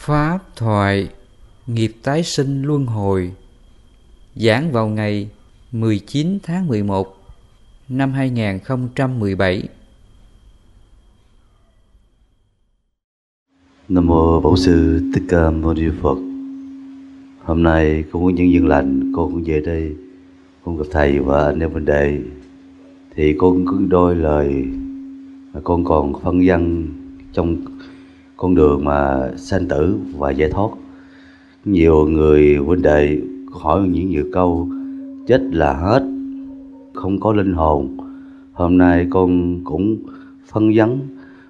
Pháp thoại Nghiệp tái sinh luân hồi Giảng vào ngày 19 tháng 11 năm 2017 Nam mô Bổn sư Thích Ca Mâu Ni Phật. Hôm nay con có những duyên lành, con cũng về đây, con gặp thầy và anh em bên đệ. Thì con cứ đôi lời mà con còn phân dân trong con đường mà sanh tử và giải thoát. Nhiều người huynh đệ hỏi những nhiều câu chết là hết, không có linh hồn. Hôm nay con cũng phân vắng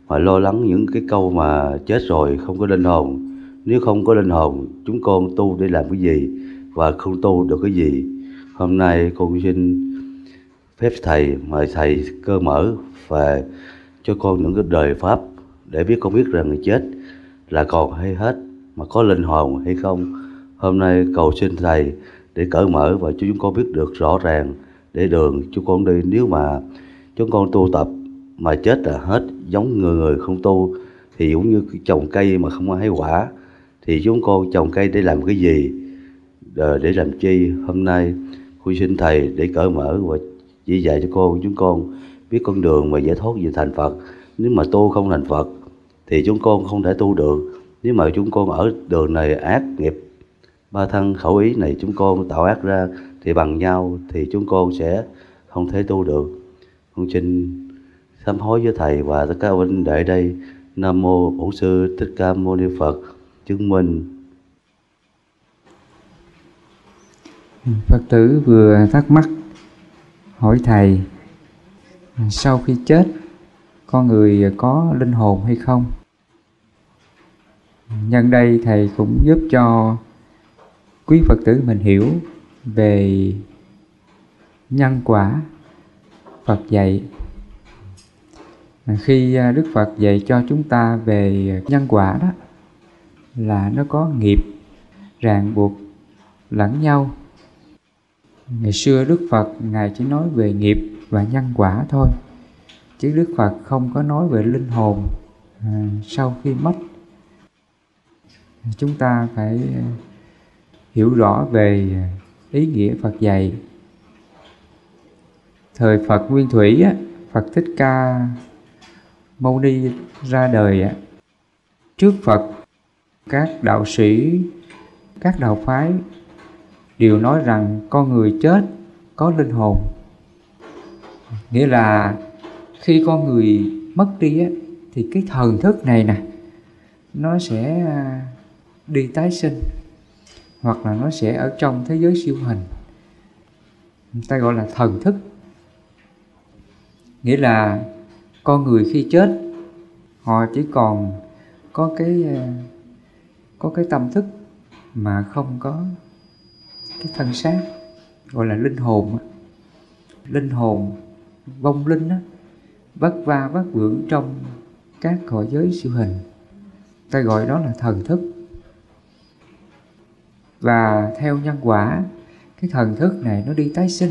mà lo lắng những cái câu mà chết rồi không có linh hồn nếu không có linh hồn chúng con tu để làm cái gì và không tu được cái gì hôm nay con xin phép thầy mời thầy cơ mở và cho con những cái đời pháp để biết con biết rằng người chết là còn hay hết, mà có linh hồn hay không, hôm nay cầu xin thầy để cởi mở và cho chúng con biết được rõ ràng để đường chúng con đi. Nếu mà chúng con tu tập mà chết là hết, giống người người không tu, thì cũng như trồng cây mà không hái quả, thì chúng con trồng cây để làm cái gì? Ờ, để làm chi? Hôm nay tôi xin thầy để cởi mở và chỉ dạy cho con, chúng con biết con đường mà giải thoát về thành Phật. Nếu mà tu không thành Phật thì chúng con không thể tu được. Nếu mà chúng con ở đường này ác nghiệp, ba thân khẩu ý này chúng con tạo ác ra thì bằng nhau thì chúng con sẽ không thể tu được. Con xin sám hối với thầy và tất cả huynh đệ đây. Nam mô bổn sư thích ca mâu ni phật. Chứng minh. Phật tử vừa thắc mắc, hỏi thầy, sau khi chết, con người có linh hồn hay không? Nhân đây thầy cũng giúp cho quý phật tử mình hiểu về nhân quả phật dạy. Khi đức phật dạy cho chúng ta về nhân quả đó là nó có nghiệp ràng buộc lẫn nhau. Ngày xưa đức phật ngài chỉ nói về nghiệp và nhân quả thôi chứ đức phật không có nói về linh hồn à, sau khi mất chúng ta phải hiểu rõ về ý nghĩa phật dạy. Thời phật nguyên thủy á, phật thích ca Mâu Ni ra đời trước Phật các đạo sĩ các đạo phái đều nói rằng con người chết có linh hồn. Nghĩa là khi con người mất đi á, thì cái thần thức này nè nó sẽ đi tái sinh, hoặc là nó sẽ ở trong thế giới siêu hình. Người ta gọi là thần thức. Nghĩa là con người khi chết, họ chỉ còn có cái ờ, có cái tâm thức mà không có cái thân xác, gọi là linh hồn linh hồn, vong linh á, vất va vất vưởng trong các cõi giới siêu hình. Ta gọi đó là thần thức và theo nhân quả cái thần thức này nó đi tái sinh.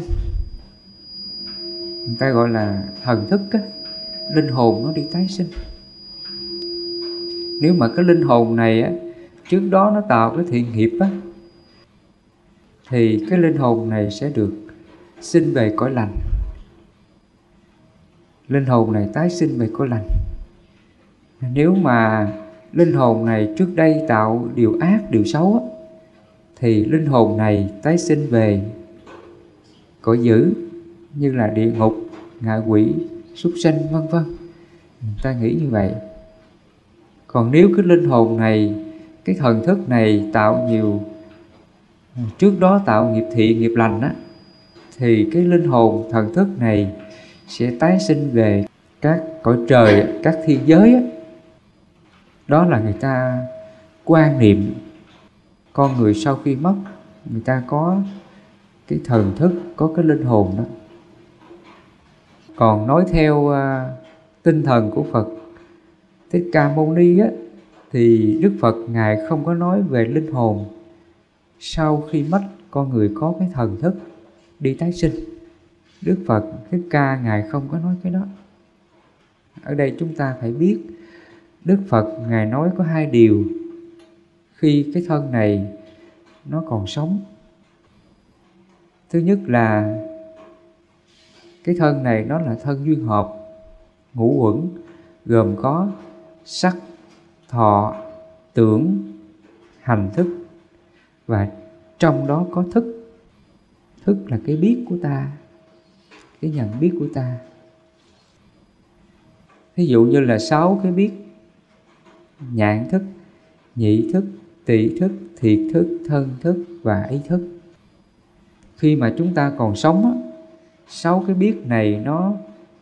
Người ta gọi là thần thức á linh hồn nó đi tái sinh. Nếu mà cái linh hồn này á trước đó nó tạo cái thiện nghiệp á thì cái linh hồn này sẽ được sinh về cõi lành. Linh hồn này tái sinh về cõi lành. Nếu mà linh hồn này trước đây tạo điều ác điều xấu á, thì linh hồn này tái sinh về. Cõi dữ như là địa ngục, ngạ quỷ, súc sanh, vân vân. Người ta nghĩ như vậy. Còn nếu cái linh hồn này, cái thần thức này tạo nhiều, trước đó tạo nghiệp thiện nghiệp lành á, thì cái linh hồn, thần thức này sẽ tái sinh về các cõi trời, các thiên giới á. Đó là người ta quan niệm con người sau khi mất người ta có cái thần thức có cái linh hồn đó. Còn nói theo uh, tinh thần của Phật Thích Ca Mâu Ni á thì Đức Phật ngài không có nói về linh hồn. Sau khi mất con người có cái thần thức đi tái sinh. Đức Phật Thích Ca ngài không có nói cái đó. Ở đây chúng ta phải biết Đức Phật ngài nói có hai điều khi cái thân này nó còn sống. Thứ nhất là cái thân này nó là thân duyên hợp, ngũ quẩn gồm có sắc, thọ, tưởng, hành thức và trong đó có thức. Thức là cái biết của ta, cái nhận biết của ta. Ví dụ như là sáu cái biết, nhãn thức nhị thức tỷ thức, thiệt thức, thân thức và ý thức. Khi mà chúng ta còn sống sáu cái biết này nó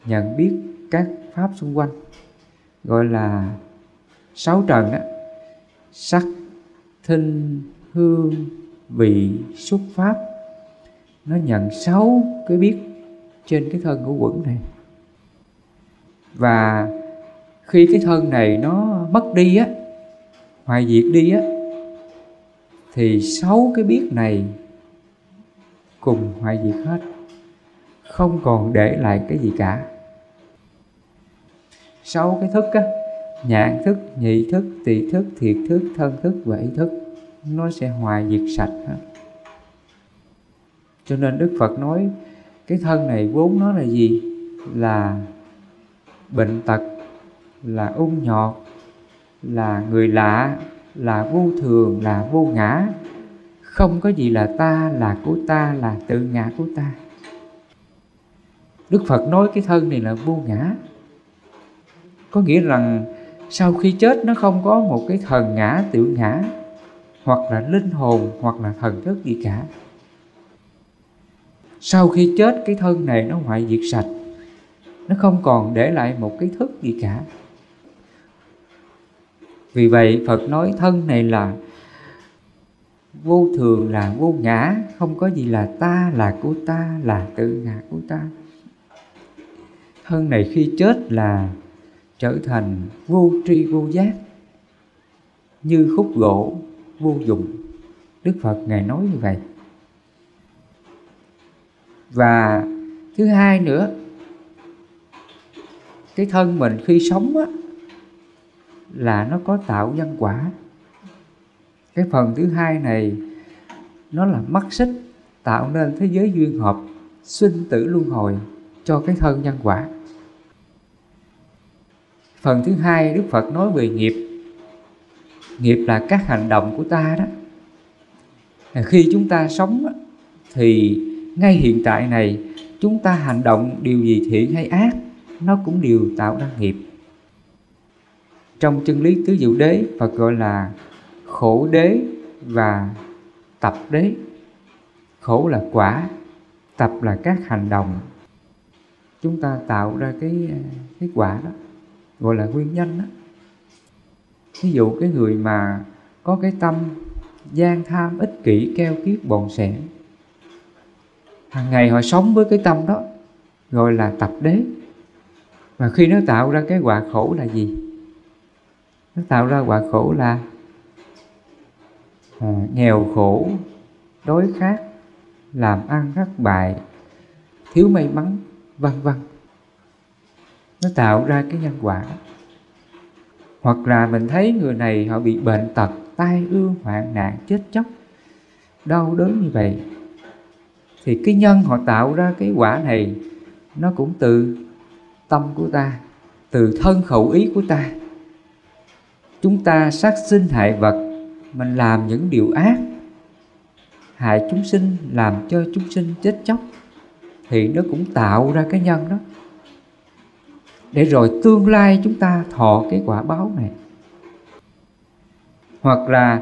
nhận biết các pháp xung quanh, gọi là sáu trần á, sắc, thinh, hương, vị, xúc pháp. Nó nhận sáu cái biết trên cái thân của quẩn này. Và khi cái thân này nó mất đi á, hoại diệt đi á thì sáu cái biết này cùng hoại diệt hết. Không còn để lại cái gì cả. Sáu cái thức á, nhãn thức, nhị thức, tỳ thức, thiệt thức, thân thức và ý thức, nó sẽ hoại diệt sạch hết. Cho nên đức phật nói, cái thân này vốn nó là gì? Là bệnh tật, là ung nhọt, là người lạ là vô thường, là vô ngã. Không có gì là ta, là của ta, là tự ngã của ta. Đức phật nói cái thân này là vô ngã. Có nghĩa rằng sau khi chết nó không có một cái thần ngã, tiểu ngã, hoặc là linh hồn, hoặc là thần thức gì cả. Sau khi chết, cái thân này nó hoại diệt sạch. Nó không còn để lại một cái thức gì cả vì vậy, phật nói thân này là vô thường, là vô ngã, không có gì là ta, là của ta, là tự ngã của ta. Thân này khi chết là trở thành vô tri vô giác, như khúc gỗ vô dụng. Đức phật ngài nói như vậy. Và thứ hai nữa, cái thân mình khi sống á là nó có tạo nhân quả. Cái phần thứ hai này, nó là mắt xích, tạo nên thế giới duyên hợp, sinh tử luân hồi cho cái thân nhân quả. Phần thứ hai, đức phật nói về nghiệp. Nghiệp là các hành động của ta đó. Khi chúng ta sống thì ngay hiện tại này, chúng ta hành động điều gì thiện hay ác, nó cũng đều tạo ra nghiệp trong chân lý tứ diệu đế, Phật gọi là khổ đế và tập đế. Khổ là quả, tập là các hành động. Chúng ta tạo ra cái cái quả đó, gọi là nguyên nhân đó. Ví dụ cái người mà có cái tâm gian tham, ích kỷ, keo kiết, bòn sẻn hàng ngày họ sống với cái tâm đó, gọi là tập đế. Và khi nó tạo ra cái quả khổ là gì? Nó tạo ra quả khổ là à, nghèo khổ đói khát làm ăn thất bại thiếu may mắn vân vân. Nó tạo ra cái nhân quả. Hoặc là mình thấy người này họ bị bệnh tật tai ương hoạn nạn chết chóc đau đớn như vậy thì cái nhân họ tạo ra cái quả này nó cũng từ tâm của ta từ thân khẩu ý của ta chúng ta sát sinh hại vật, mình làm những điều ác. Hại chúng sinh làm cho chúng sinh chết chóc, thì nó cũng tạo ra cái nhân đó. Để rồi tương lai chúng ta thọ cái quả báo này. Hoặc là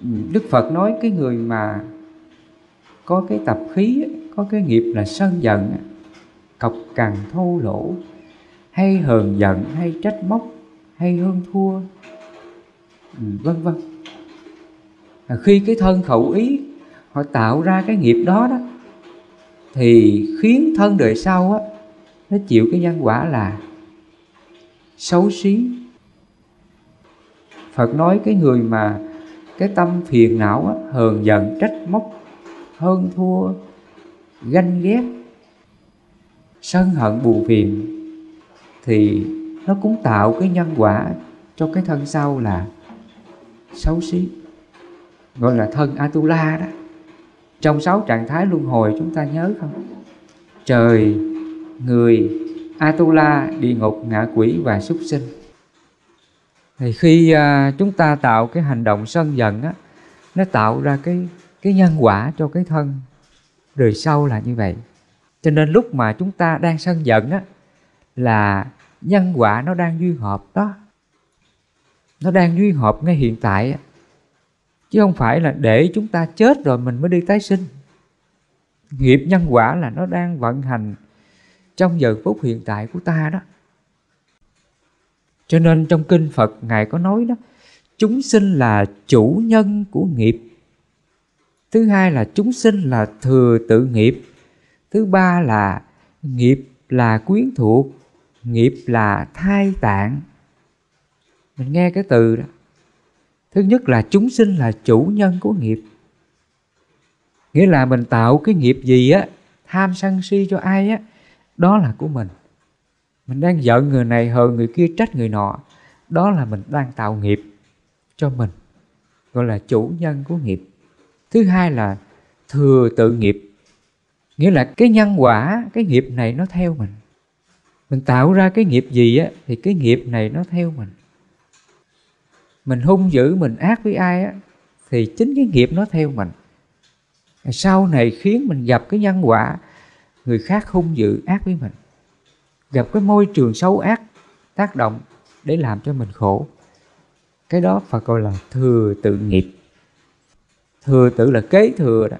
ừ, đức phật nói cái người mà có cái tập khí, có cái nghiệp là sân giận, cọc cằn thô lỗ, hay hờn giận, hay trách móc hay hơn thua. Vân vân khi cái thân khẩu ý họ tạo ra cái nghiệp đó đó thì khiến thân đời sau á nó chịu cái nhân quả là xấu xí. Phật nói cái người mà cái tâm phiền não á, hờn giận trách móc hơn thua ganh ghét sân hận bù phiền thì nó cũng tạo cái nhân quả cho cái thân sau là xấu xí gọi là thân atula đó. Trong sáu trạng thái luân hồi chúng ta nhớ không? Trời người atula địa ngục ngạ quỷ và súc sinh. Thì khi à, chúng ta tạo cái hành động sân giận á nó tạo ra cái cái nhân quả cho cái thân đời sau là như vậy. Cho nên lúc mà chúng ta đang sân giận á là nhân quả nó đang duy hợp đó. Nó đang duy hợp ngay hiện tại chứ không phải là để chúng ta chết rồi mình mới đi tái sinh. Nghiệp nhân quả là nó đang vận hành trong giờ phút hiện tại của ta đó. Cho nên trong kinh phật ngài có nói đó, chúng sinh là chủ nhân của nghiệp. Thứ hai là chúng sinh là thừa tự nghiệp. Thứ ba là nghiệp là quyến thuộc nghiệp là thai tạng. Mình nghe cái từ đó. Thứ nhất là chúng sinh là chủ nhân của nghiệp. Nghĩa là mình tạo cái nghiệp gì á, tham sân si cho ai á, đó là của mình. Mình đang giận người này hờn người kia, trách người nọ, đó là mình đang tạo nghiệp cho mình, gọi là chủ nhân của nghiệp. Thứ hai là thừa tự nghiệp. Nghĩa là cái nhân quả, cái nghiệp này nó theo mình mình tạo ra cái nghiệp gì á, thì cái nghiệp này nó theo mình. Mình hung dữ, mình ác với ai á, thì chính cái nghiệp nó theo mình. Sau này khiến mình gặp cái nhân quả, người khác hung dữ, ác với mình. Gặp cái môi trường xấu ác, tác động để làm cho mình khổ. Cái đó phải gọi là thừa tự nghiệp. Thừa tự là kế thừa đó.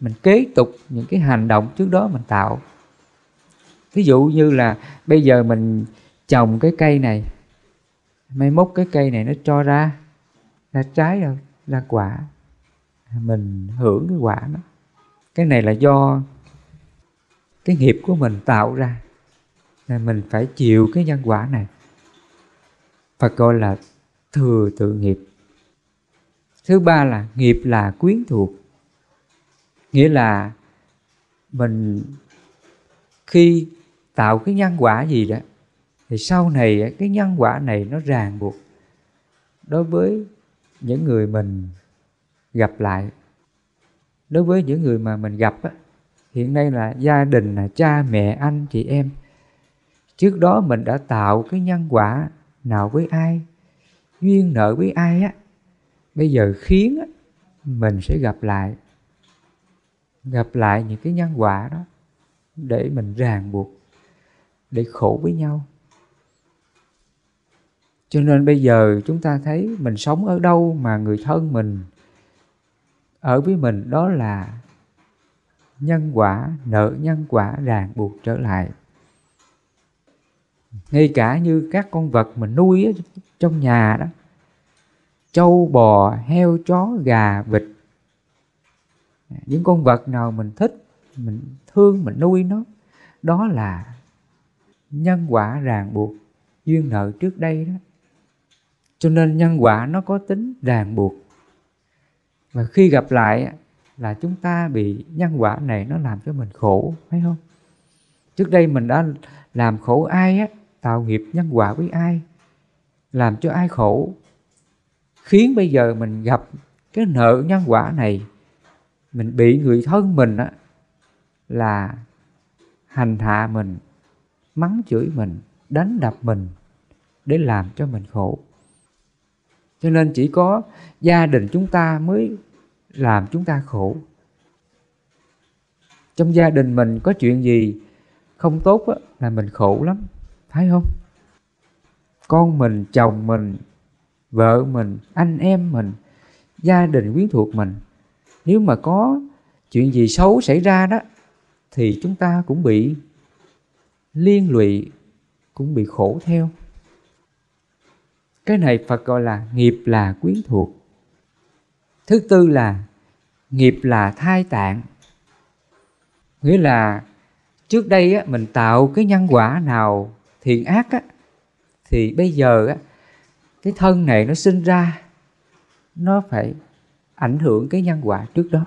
Mình kế tục những cái hành động trước đó mình tạo ví dụ như là bây giờ mình trồng cái cây này mai mốt cái cây này nó cho ra ra trái rồi ra quả mình hưởng cái quả nó, cái này là do cái nghiệp của mình tạo ra nên mình phải chịu cái nhân quả này. Phật gọi là thừa tự nghiệp. Thứ ba là nghiệp là quyến thuộc. Nghĩa là mình khi tạo cái nhân quả gì đó thì sau này cái nhân quả này nó ràng buộc đối với những người mình gặp lại. Đối với những người mà mình gặp á, hiện nay là gia đình là cha mẹ anh chị em trước đó mình đã tạo cái nhân quả nào với ai duyên nợ với ai á bây giờ khiến á, mình sẽ gặp lại gặp lại những cái nhân quả đó để mình ràng buộc để khổ với nhau. Cho nên bây giờ chúng ta thấy mình sống ở đâu mà người thân mình ở với mình, đó là nhân quả, nợ nhân quả ràng buộc trở lại. Ngay cả như các con vật mình nuôi ở trong nhà đó, trâu, bò, heo, chó, gà, vịt. Những con vật nào mình thích, mình thương, mình nuôi nó, đó là nhân quả ràng buộc, duyên nợ trước đây đó. Cho nên nhân quả nó có tính ràng buộc. Và khi gặp lại là chúng ta bị nhân quả này nó làm cho mình khổ, phải không? Trước đây mình đã làm khổ ai á, tạo nghiệp nhân quả với ai, làm cho ai khổ? Khiến bây giờ mình gặp cái nợ nhân quả này, mình bị người thân mình á, là hành hạ mình mắng chửi mình đánh đập mình để làm cho mình khổ. Cho nên chỉ có gia đình chúng ta mới làm chúng ta khổ. Trong gia đình mình có chuyện gì không tốt á, là mình khổ lắm phải không? Con mình chồng mình vợ mình anh em mình gia đình quyến thuộc mình. Nếu mà có chuyện gì xấu xảy ra đó thì chúng ta cũng bị liên lụy cũng bị khổ theo. Cái này phật gọi là nghiệp là quyến thuộc. Thứ tư là nghiệp là thai tạng. Nghĩa là trước đây á, mình tạo cái nhân quả nào thiện ác á, thì bây giờ á, cái thân này nó sinh ra nó phải ảnh hưởng cái nhân quả trước đó.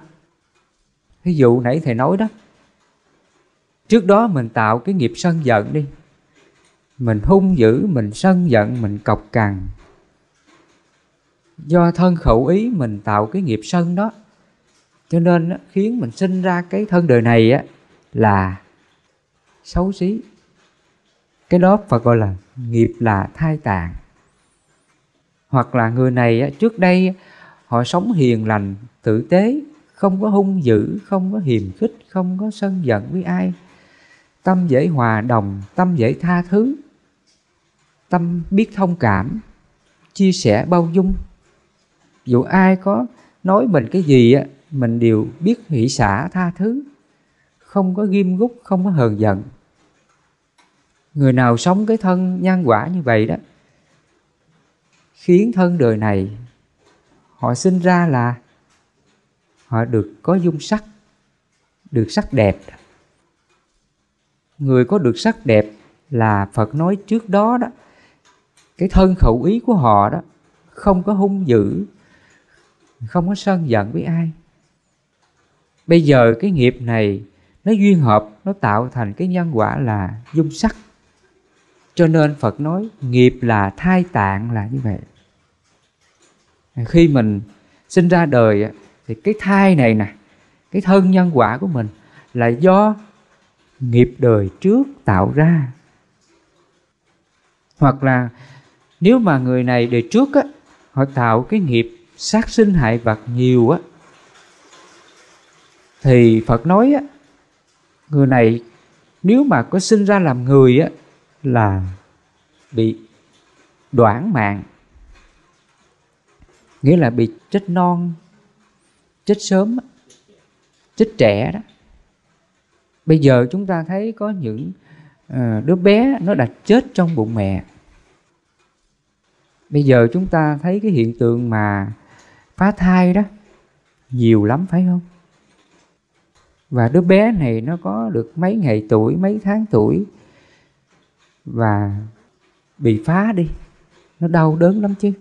Ví dụ nãy thầy nói đó trước đó mình tạo cái nghiệp sân giận đi. Mình hung dữ, mình sân giận, mình cọc cằn. Do thân khẩu ý mình tạo cái nghiệp sân đó. Cho nên khiến mình sinh ra cái thân đời này á, là xấu xí. Cái đó Phật gọi là nghiệp là thai tạng. Hoặc là người này trước đây họ sống hiền lành, tử tế, không có hung dữ, không có hiềm khích, không có sân giận với ai tâm dễ hòa đồng, tâm dễ tha thứ. Tâm biết thông cảm, chia sẻ bao dung. Dù ai có nói mình cái gì á, mình đều biết hỷ xả, tha thứ. Không có ghim gút không có hờn giận. Người nào sống cái thân nhân quả như vậy đó, khiến thân đời này, họ sinh ra là họ được có dung sắc, được sắc đẹp người có được sắc đẹp là phật nói trước đó đó. Cái thân khẩu ý của họ đó, không có hung dữ, không có sân giận với ai. Bây giờ cái nghiệp này, nó duyên hợp, nó tạo thành cái nhân quả là dung sắc. Cho nên phật nói nghiệp là thai tạng là như vậy. Khi mình sinh ra đời thì cái thai này nè, cái thân nhân quả của mình là do nghiệp đời trước tạo ra. Hoặc là nếu mà người này đời trước á, họ tạo cái nghiệp sát sinh hại vật nhiều á, thì Phật nói á, người này nếu mà có sinh ra làm người á, là bị đoạn mạng. Nghĩa là bị chết non, chết sớm, chết trẻ đó bây giờ chúng ta thấy có những ờ, đứa bé nó đã chết trong bụng mẹ. Bây giờ chúng ta thấy cái hiện tượng mà phá thai đó, nhiều lắm, phải không? Và đứa bé này nó có được mấy ngày tuổi, mấy tháng tuổi và bị phá đi. Nó đau đớn lắm chứ.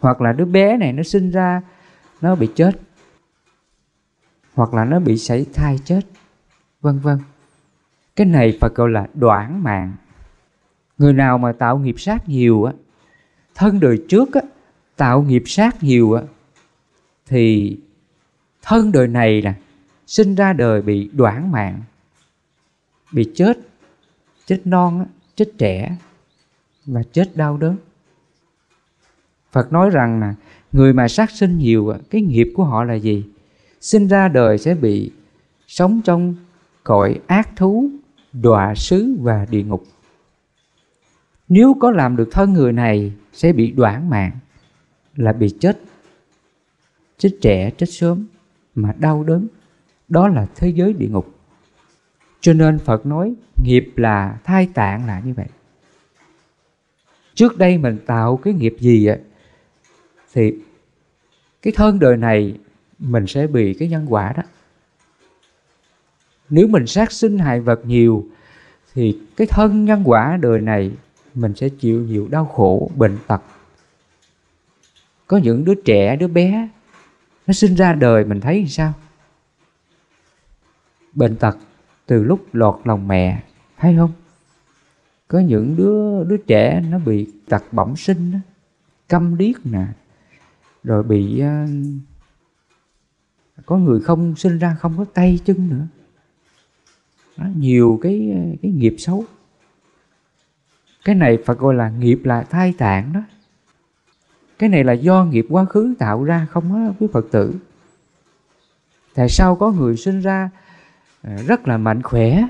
Hoặc là đứa bé này nó sinh ra, nó bị chết. Hoặc là nó bị sảy thai chết vân vân cái này phải gọi là đoạn mạng. Người nào mà tạo nghiệp sát nhiều á, thân đời trước á, tạo nghiệp sát nhiều á, thì thân đời này nè sinh ra đời bị đoạn mạng, bị chết chết non á, chết trẻ và chết đau đớn. Phật nói rằng là người mà sát sinh nhiều cái nghiệp của họ là gì? Sinh ra đời sẽ bị sống trong cõi ác thú, đọa xứ và địa ngục. Nếu có làm được thân người này sẽ bị đoạn mạng là bị chết. Chết trẻ chết sớm mà đau đớn đó là thế giới địa ngục. Cho nên phật nói nghiệp là thai tạng là như vậy. Trước đây mình tạo cái nghiệp gì ạ thì cái thân đời này mình sẽ bị cái nhân quả đó nếu mình sát sinh hại vật nhiều thì cái thân nhân quả đời này mình sẽ chịu nhiều đau khổ bệnh tật. Có những đứa trẻ đứa bé nó sinh ra đời mình thấy sao? Bệnh tật từ lúc lọt lòng mẹ thấy không? Có những đứa đứa trẻ nó bị tật bẩm sinh đó, câm điếc nè rồi bị à, có người không sinh ra không có tay chân nữa đó, nhiều cái cái nghiệp xấu. Cái này phải gọi là nghiệp là thai tạng đó. Cái này là do nghiệp quá khứ tạo ra không á quý phật tử. Tại sao có người sinh ra ờ, rất là mạnh khỏe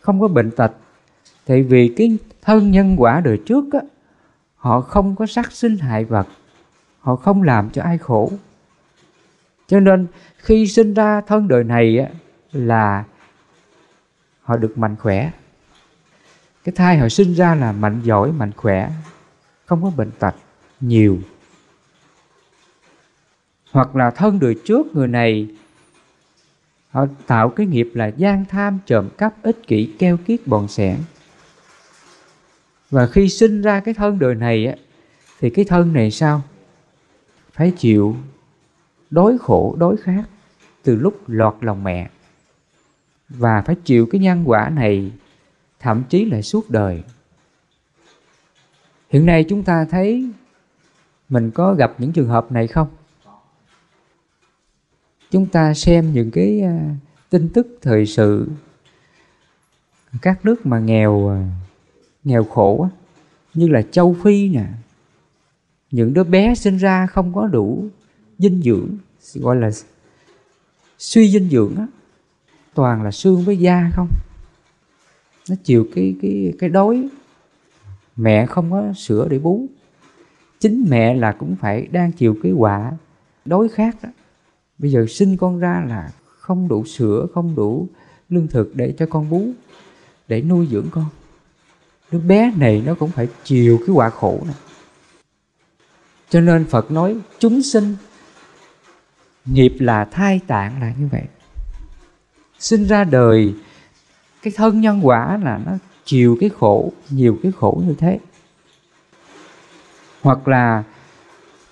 không có bệnh tật? Tại vì cái thân nhân quả đời trước á họ không có sát sinh hại vật họ không làm cho ai khổ. Cho nên khi sinh ra thân đời này á, là họ được mạnh khỏe. Cái thai họ sinh ra là mạnh giỏi, mạnh khỏe, không có bệnh tật nhiều. Hoặc là thân đời trước người này, họ tạo cái nghiệp là gian tham, trộm cắp, ích kỷ, keo kiết, bòn sẻn. Và khi sinh ra cái thân đời này á, thì cái thân này sao? Phải chịu đối khổ đối khác từ lúc lọt lòng mẹ và phải chịu cái nhân quả này, thậm chí là suốt đời. Hiện nay chúng ta thấy mình có gặp những trường hợp này không? Chúng ta xem những cái à, tin tức thời sự, các nước mà nghèo à, nghèo khổ như là châu phi nè, những đứa bé sinh ra không có đủ dinh dưỡng, gọi là suy dinh dưỡng toàn là xương với da không? Nó chịu cái cái cái đói. Mẹ không có sữa để bú. Chính mẹ là cũng phải đang chịu cái quả đói khát đó. Bây giờ sinh con ra là không đủ sữa, không đủ lương thực để cho con bú, để nuôi dưỡng con. Đứa bé này nó cũng phải chịu cái quả khổ này. Cho nên phật nói chúng sinh nghiệp là thai tạng là như vậy sinh ra đời cái thân nhân quả là nó chịu cái khổ nhiều cái khổ như thế. Hoặc là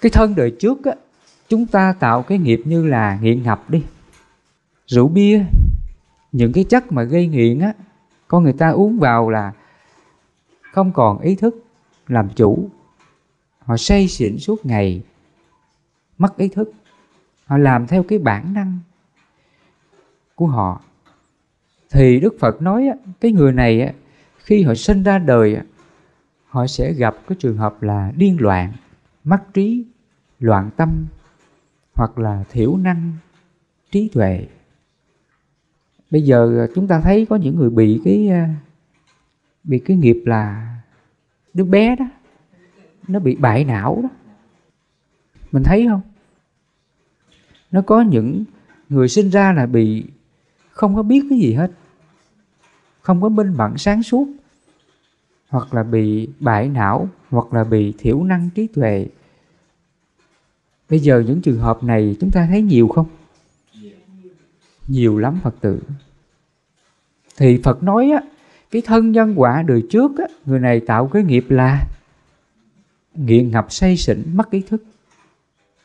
cái thân đời trước á, chúng ta tạo cái nghiệp như là nghiện ngập đi. Rượu bia những cái chất mà gây nghiện á con người ta uống vào là không còn ý thức làm chủ. Họ say xỉn suốt ngày mất ý thức. Họ làm theo cái bản năng của họ. Thì đức phật nói cái người này khi họ sinh ra đời họ sẽ gặp cái trường hợp là điên loạn, mất trí, loạn tâm, hoặc là thiểu năng, trí tuệ. Bây giờ à, chúng ta thấy có những người bị cái à, bị cái nghiệp là đứa bé đó, nó bị bại não đó. Mình thấy không? Nó có những người sinh ra là bị không có biết cái gì hết. Không có minh mẫn sáng suốt. Hoặc là bị bại não, hoặc là bị thiểu năng trí tuệ. Bây giờ những trường hợp này chúng ta thấy nhiều không? Nhiều lắm phật tử. Thì phật nói á, cái thân nhân quả đời trước á, người này tạo cái nghiệp là nghiện ngập say xỉn, mất ý thức.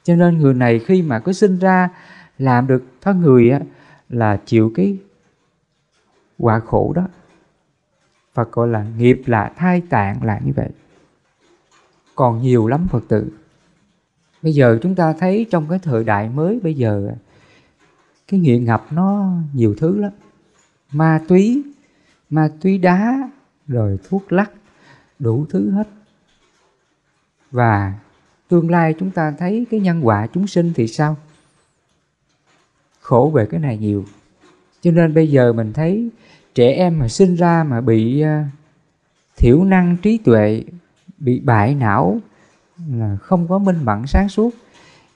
Cho nên người này khi mà cứ sinh ra, làm được thân người á là chịu cái quả khổ đó. Phật gọi là nghiệp là thai tạng là như vậy. Còn nhiều lắm Phật tử. Bây giờ chúng ta thấy trong cái thời đại mới bây giờ, cái nghiện ngập nó nhiều thứ lắm. Ma túy ma túy đá, rồi thuốc lắc, đủ thứ hết. Và tương lai chúng ta thấy cái nhân quả chúng sinh thì sao? Khổ về cái này nhiều. Cho nên bây giờ mình thấy trẻ em mà sinh ra mà bị à, thiểu năng trí tuệ, bị bại não là không có minh mẫn sáng suốt.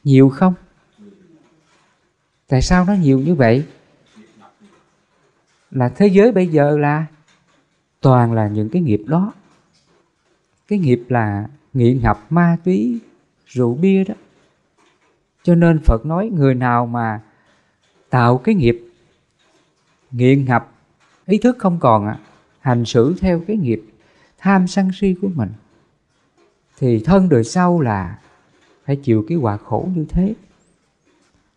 Nhiều không? Tại sao nó nhiều như vậy? Là thế giới bây giờ là toàn là những cái nghiệp đó. Cái nghiệp là nghiện ngập ma túy, rượu bia đó. Cho nên phật nói người nào mà tạo cái nghiệp. Nghiện ngập ý thức không còn à, hành xử theo cái nghiệp tham sân si của mình. Thì thân đời sau là phải chịu cái quả khổ như thế.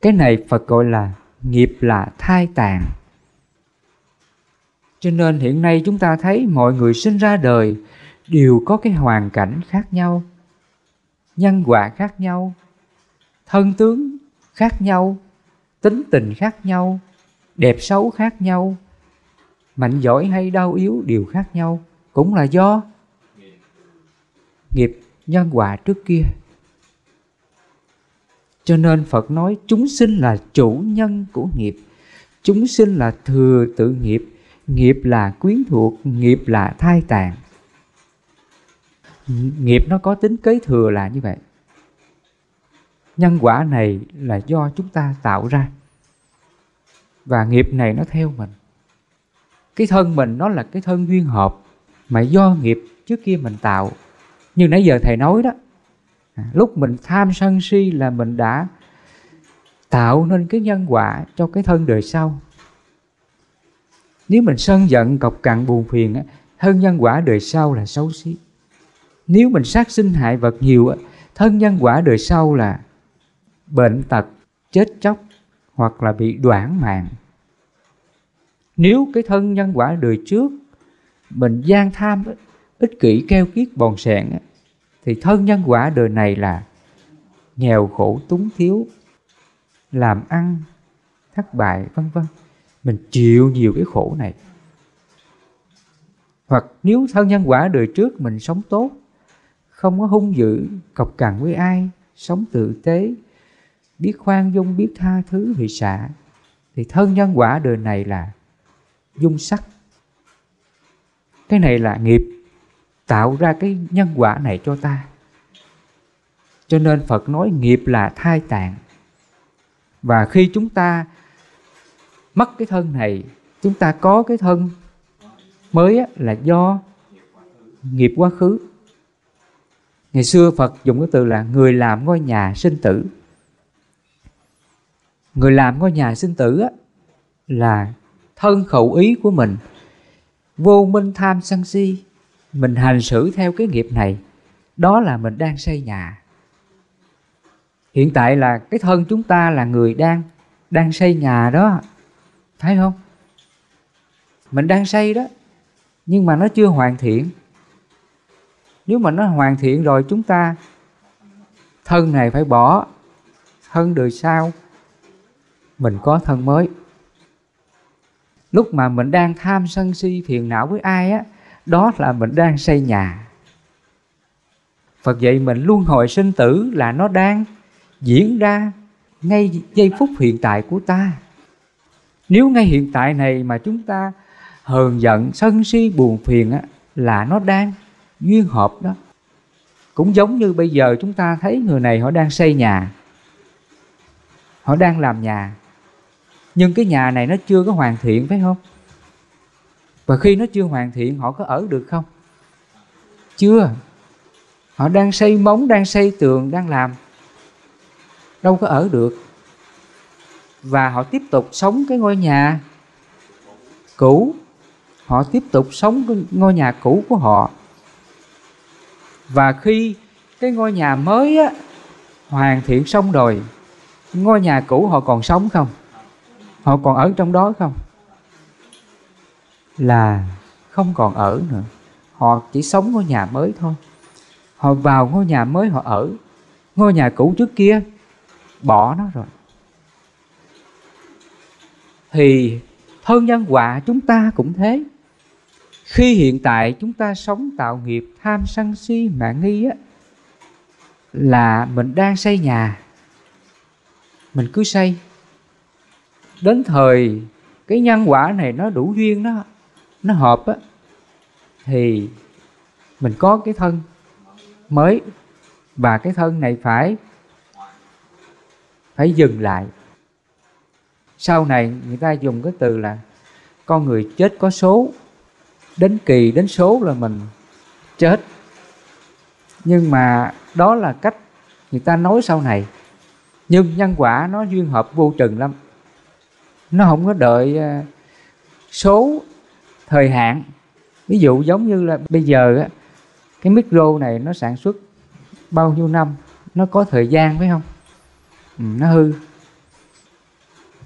Cái này phật gọi là nghiệp là thai tàn. Cho nên hiện nay chúng ta thấy mọi người sinh ra đời đều có cái hoàn cảnh khác nhau nhân quả khác nhau thân tướng khác nhau tính tình khác nhau, đẹp xấu khác nhau, mạnh giỏi hay đau yếu đều khác nhau, cũng là do nghiệp nhân quả trước kia. Cho nên phật nói chúng sinh là chủ nhân của nghiệp, chúng sinh là thừa tự nghiệp nghiệp là quyến thuộc, nghiệp là thai tàn nghiệp nó có tính kế thừa là như vậy nhân quả này là do chúng ta tạo ra. Và nghiệp này nó theo mình. Cái thân mình nó là cái thân duyên hợp mà do nghiệp trước kia mình tạo. Như nãy giờ thầy nói đó à, lúc mình tham sân si là mình đã tạo nên cái nhân quả cho cái thân đời sau. Nếu mình sân giận, cọc cằn, buồn phiền thân nhân quả đời sau là xấu xí. Nếu mình sát sinh hại vật nhiều thân nhân quả đời sau là bệnh tật, chết chóc hoặc là bị đoạn mạng. Nếu cái thân nhân quả đời trước mình gian tham ích kỷ keo kiết bòn sẹn thì thân nhân quả đời này là nghèo khổ túng thiếu, làm ăn thất bại, vân vân. Mình chịu nhiều cái khổ này. Hoặc nếu thân nhân quả đời trước mình sống tốt, không có hung dữ, cọc cằn với ai, sống tử tế biết khoan dung, biết tha thứ, vì xả thì thân nhân quả đời này là dung sắc. Cái này là nghiệp, tạo ra cái nhân quả này cho ta. Cho nên phật nói nghiệp là thai tạng. Và khi chúng ta mất cái thân này, chúng ta có cái thân mới là do nghiệp quá khứ. Ngày xưa phật dùng cái từ là người làm ngôi nhà sinh tử người làm ngôi nhà sinh tử á, là thân khẩu ý của mình. Vô minh tham sân si mình hành xử theo cái nghiệp này đó là mình đang xây nhà. Hiện tại là cái thân chúng ta là người đang đang xây nhà đó thấy không? Mình đang xây đó nhưng mà nó chưa hoàn thiện. Nếu mà nó hoàn thiện rồi chúng ta thân này phải bỏ thân đời sau mình có thân mới. Lúc mà mình đang tham sân si phiền não với ai á, đó là mình đang xây nhà. Phật dạy mình luôn hồi sinh tử là nó đang diễn ra ngay giây phút hiện tại của ta. Nếu ngay hiện tại này mà chúng ta hờn giận, sân si, buồn phiền á, là nó đang duyên hợp đó. Cũng giống như bây giờ chúng ta thấy người này họ đang xây nhà. Họ đang làm nhà nhưng cái nhà này nó chưa có hoàn thiện phải không? Và khi nó chưa hoàn thiện họ có ở được không? Chưa. Họ đang xây móng đang xây tường đang làm. Đâu có ở được. Và họ tiếp tục sống cái ngôi nhà cũ. Họ tiếp tục sống cái ngôi nhà cũ của họ. Và khi cái ngôi nhà mới á, hoàn thiện xong rồi ngôi nhà cũ họ còn sống không? Họ còn ở trong đó không? Là không còn ở nữa. Họ chỉ sống ngôi nhà mới thôi. Họ vào ngôi nhà mới họ ở. Ngôi nhà cũ trước kia, bỏ nó rồi. Thì thân nhân quả chúng ta cũng thế. Khi hiện tại chúng ta sống tạo nghiệp, tham sân si, mạng nghi á, là mình đang xây nhà. Mình cứ xây đến thời cái nhân quả này nó đủ duyên nó nó hợp á, thì mình có cái thân mới và cái thân này phải phải dừng lại. Sau này người ta dùng cái từ là con người chết có số, đến kỳ đến số là mình chết. Nhưng mà đó là cách người ta nói sau này. Nhưng nhân quả nó duyên hợp vô trừng lắm nó không có đợi ờ, số thời hạn. Ví dụ giống như là bây giờ cái micro này nó sản xuất bao nhiêu năm nó có thời gian phải không? Ừ, nó hư.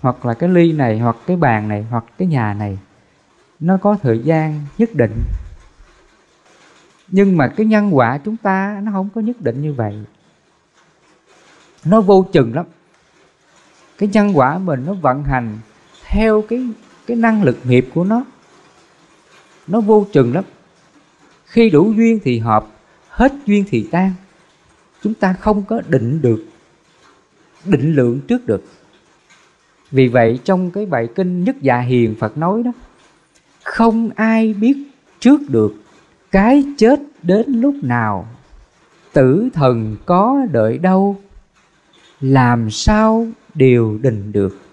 Hoặc là cái ly này hoặc cái bàn này hoặc cái nhà này nó có thời gian nhất định. Nhưng mà cái nhân quả chúng ta nó không có nhất định như vậy. Nó vô chừng lắm. Cái nhân quả mình nó vận hành theo cái cái năng lực nghiệp của nó. Nó vô chừng lắm. Khi đủ duyên thì hợp, hết duyên thì tan. Chúng ta không có định được, định lượng trước được. Vì vậy trong cái bài kinh nhất dạ hiền phật nói đó, không ai biết trước được cái chết đến lúc nào. Tử thần có đợi đâu, làm sao điều định được?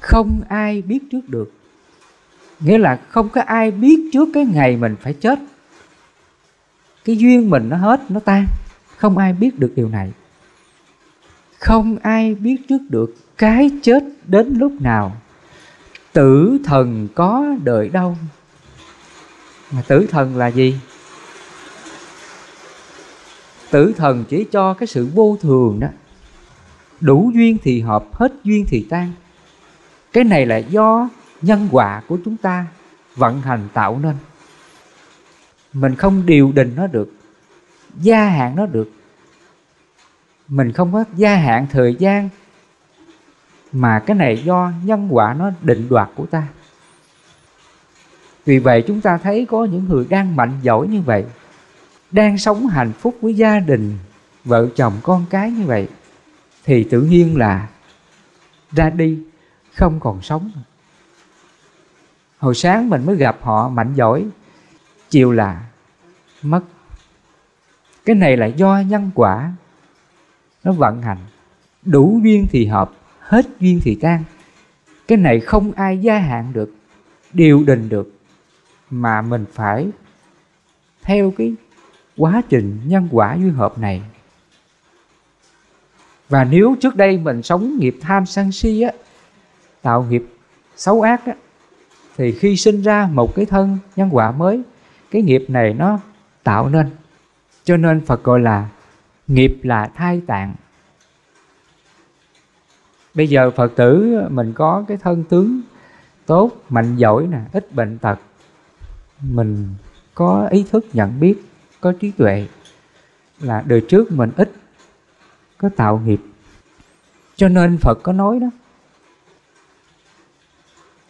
Không ai biết trước được. Nghĩa là không có ai biết trước cái ngày mình phải chết. Cái duyên mình nó hết, nó tan. Không ai biết được điều này. Không ai biết trước được cái chết đến lúc nào. Tử thần có đợi đâu. Mà tử thần là gì? Tử thần chỉ cho cái sự vô thường đó. Đủ duyên thì hợp, hết duyên thì tan cái này là do nhân quả của chúng ta vận hành tạo nên. Mình không điều định nó được, gia hạn nó được. Mình không có gia hạn thời gian mà cái này do nhân quả nó định đoạt của ta. Vì vậy chúng ta thấy có những người đang mạnh giỏi như vậy, đang sống hạnh phúc với gia đình, vợ chồng, con cái như vậy, thì tự nhiên là ra đi không còn sống. Hồi sáng mình mới gặp họ, mạnh giỏi, chiều là mất. Cái này là do nhân quả. Nó vận hành. Đủ duyên thì hợp, hết duyên thì tan. Cái này không ai gia hạn được, điều đình được, mà mình phải theo cái quá trình nhân quả duyên hợp này. Và nếu trước đây mình sống nghiệp tham sân si á tạo nghiệp xấu ác đó, thì khi sinh ra một cái thân nhân quả mới cái nghiệp này nó tạo nên. Cho nên phật gọi là nghiệp là thai tạng. Bây giờ phật tử mình có cái thân tướng tốt mạnh giỏi nè ít bệnh tật mình có ý thức nhận biết có trí tuệ là đời trước mình ít có tạo nghiệp. Cho nên phật có nói đó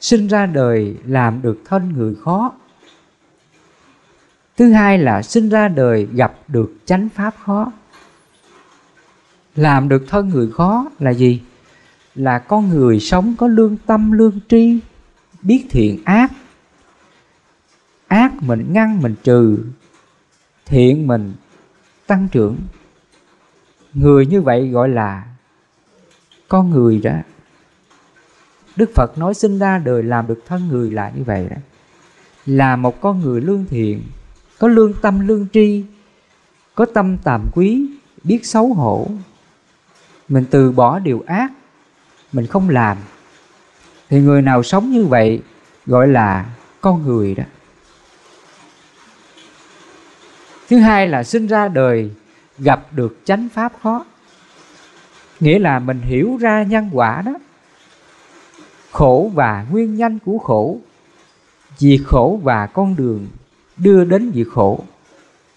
sinh ra đời làm được thân người khó. Thứ hai là sinh ra đời gặp được chánh pháp khó. Làm được thân người khó là gì? Là con người sống có lương tâm, lương tri, biết thiện ác. Ác mình ngăn mình trừ, thiện mình tăng trưởng. Người như vậy gọi là con người đó đức phật nói sinh ra đời làm được thân người là như vậy đó là một con người lương thiện, có lương tâm lương tri, có tâm tàm quý, biết xấu hổ. Mình từ bỏ điều ác, mình không làm. Thì người nào sống như vậy gọi là con người đó. Thứ hai là sinh ra đời gặp được chánh pháp khó. Nghĩa là mình hiểu ra nhân quả đó khổ và nguyên nhân của khổ. Diệt khổ và con đường đưa đến diệt khổ.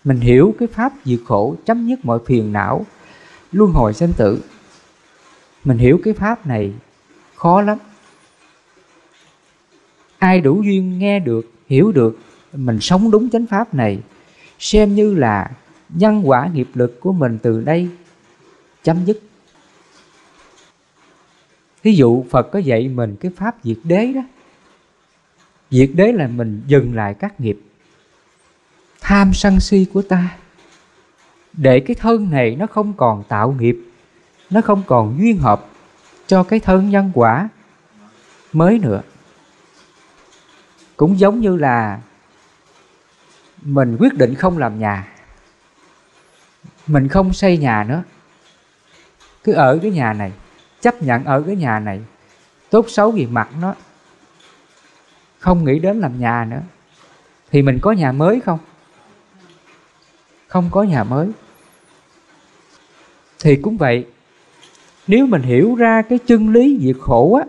Mình hiểu cái pháp diệt khổ chấm dứt mọi phiền não, luân hồi sinh tử. Mình hiểu cái pháp này khó lắm. Ai đủ duyên nghe được, hiểu được, mình sống đúng chánh pháp này, xem như là nhân quả nghiệp lực của mình từ đây chấm dứt thí dụ Phật có dạy mình cái pháp diệt đế đó. Diệt đế là mình dừng lại các nghiệp. Tham sân si của ta. Để cái thân này nó không còn tạo nghiệp, Nó không còn duyên hợp Cho cái thân nhân quả mới nữa. Cũng giống như là Mình quyết định không làm nhà, Mình không xây nhà nữa. Cứ ở cái nhà này chấp nhận ở cái nhà này. Tốt xấu gì mặt nó, không nghĩ đến làm nhà nữa. Thì mình có nhà mới không? Không có nhà mới. Thì cũng vậy, nếu mình hiểu ra cái chân lý diệt khổ á,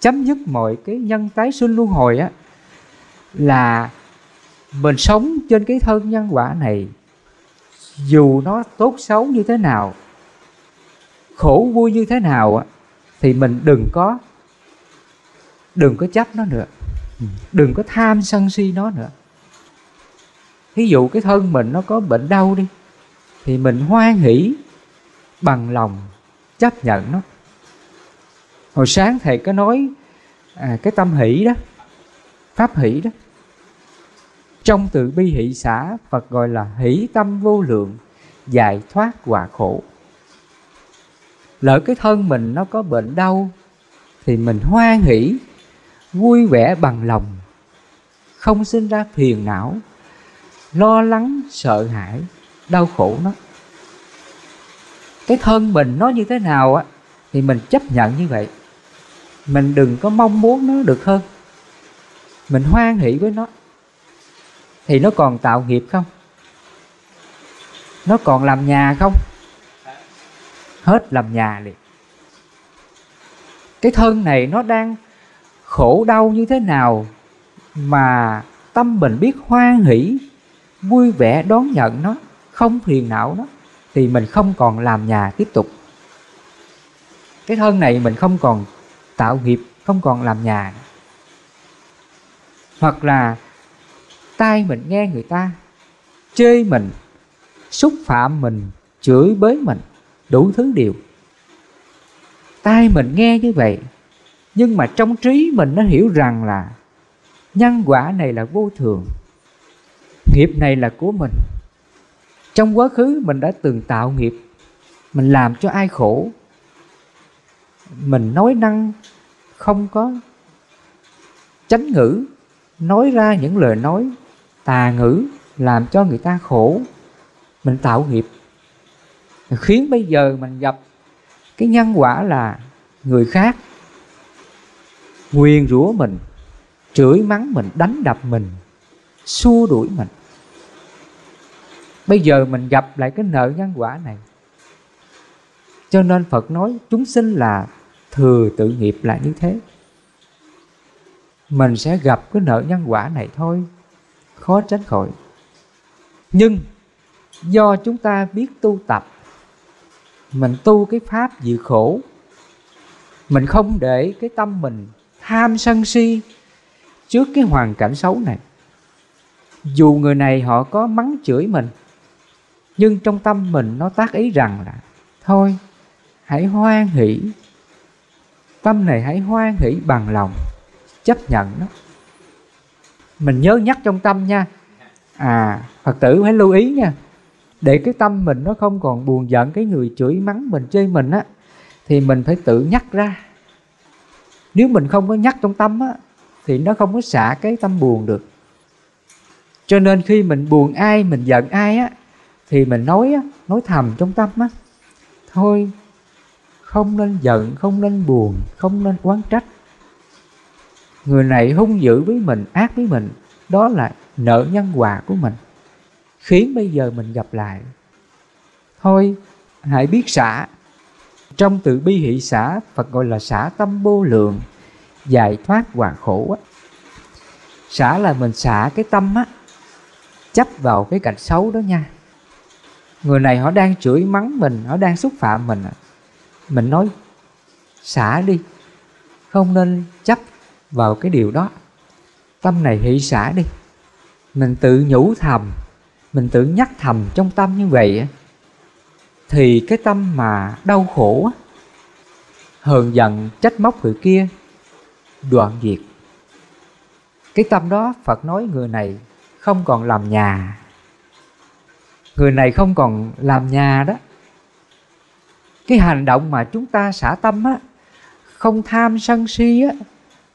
chấm dứt mọi cái nhân tái sinh luân hồi á, là mình sống trên cái thân nhân quả này, dù nó tốt xấu như thế nào khổ vui như thế nào thì mình đừng có đừng có chấp nó nữa. Ừ. Đừng có tham sân si nó nữa. Thí dụ cái thân mình nó có bệnh đau đi thì mình hoan hỷ bằng lòng chấp nhận nó. Hồi sáng thầy có nói à, cái tâm hỷ đó pháp hỷ đó trong từ bi hỷ xã phật gọi là hỷ tâm vô lượng giải thoát quả khổ lỡ cái thân mình nó có bệnh đau, thì mình hoan hỷ vui vẻ bằng lòng, không sinh ra phiền não, lo lắng, sợ hãi, đau khổ nó. Cái thân mình nó như thế nào á, thì mình chấp nhận như vậy. Mình đừng có mong muốn nó được hơn. Mình hoan hỷ với nó. Thì nó còn tạo nghiệp không? Nó còn làm nhà không? Hết làm nhà liền. Cái thân này nó đang khổ đau như thế nào mà tâm mình biết hoan hỷ, vui vẻ đón nhận nó, không phiền não nó, thì mình không còn làm nhà tiếp tục. Cái thân này mình không còn tạo nghiệp, không còn làm nhà. Hoặc là tai mình nghe người ta, chê mình, xúc phạm mình, chửi bới mình đủ thứ điều. Tai mình nghe như vậy, nhưng mà trong trí mình nó hiểu rằng là nhân quả này là vô thường, nghiệp này là của mình. Trong quá khứ mình đã từng tạo nghiệp, mình làm cho ai khổ, mình nói năng không có, chánh ngữ, nói ra những lời nói, tà ngữ làm cho người ta khổ, mình tạo nghiệp khiến bây giờ mình gặp cái nhân quả là người khác. Nguyền rủa mình, chửi mắng mình, đánh đập mình, xua đuổi mình. Bây giờ mình gặp lại cái nợ nhân quả này. Cho nên phật nói chúng sinh là thừa tự nghiệp là như thế. Mình sẽ gặp cái nợ nhân quả này thôi, khó tránh khỏi. Nhưng do chúng ta biết tu tập mình tu cái pháp dự khổ. Mình không để cái tâm mình tham sân si trước cái hoàn cảnh xấu này. Dù người này họ có mắng chửi mình, nhưng trong tâm mình nó tác ý rằng là, thôi, hãy hoan hỷ. Tâm này hãy hoan hỷ bằng lòng, chấp nhận nó. Mình nhớ nhắc trong tâm nha. À phật tử phải lưu ý nha để cái tâm mình nó không còn buồn giận cái người chửi mắng mình chơi mình á, thì mình phải tự nhắc ra. Nếu mình không có nhắc trong tâm á, thì nó không có xả cái tâm buồn được. Cho nên khi mình buồn ai, mình giận ai á, thì mình nói á, nói thầm trong tâm á, thôi, không nên giận, không nên buồn, không nên oán trách. Người này hung dữ với mình, ác với mình, đó là nợ nhân quả của mình khiến bây giờ mình gặp lại. Thôi, hãy biết xả. Trong từ bi hỷ xả, phật gọi là xả tâm vô lượng, giải thoát hoàn khổ á. Xả là mình xả cái tâm á, chấp vào cái cảnh xấu đó nha. Người này họ đang chửi mắng mình, họ đang xúc phạm mình à. mình nói, xả đi, không nên chấp vào cái điều đó. Tâm này hỷ xả đi, mình tự nhủ thầm mình tự nhắc thầm trong tâm như vậy thì cái tâm mà đau khổ hờn giận, trách móc người kia, đoạn diệt. Cái tâm đó phật nói người này không còn làm nhà. Người này không còn làm nhà đó. Cái hành động mà chúng ta xả tâm á, không tham sân si á,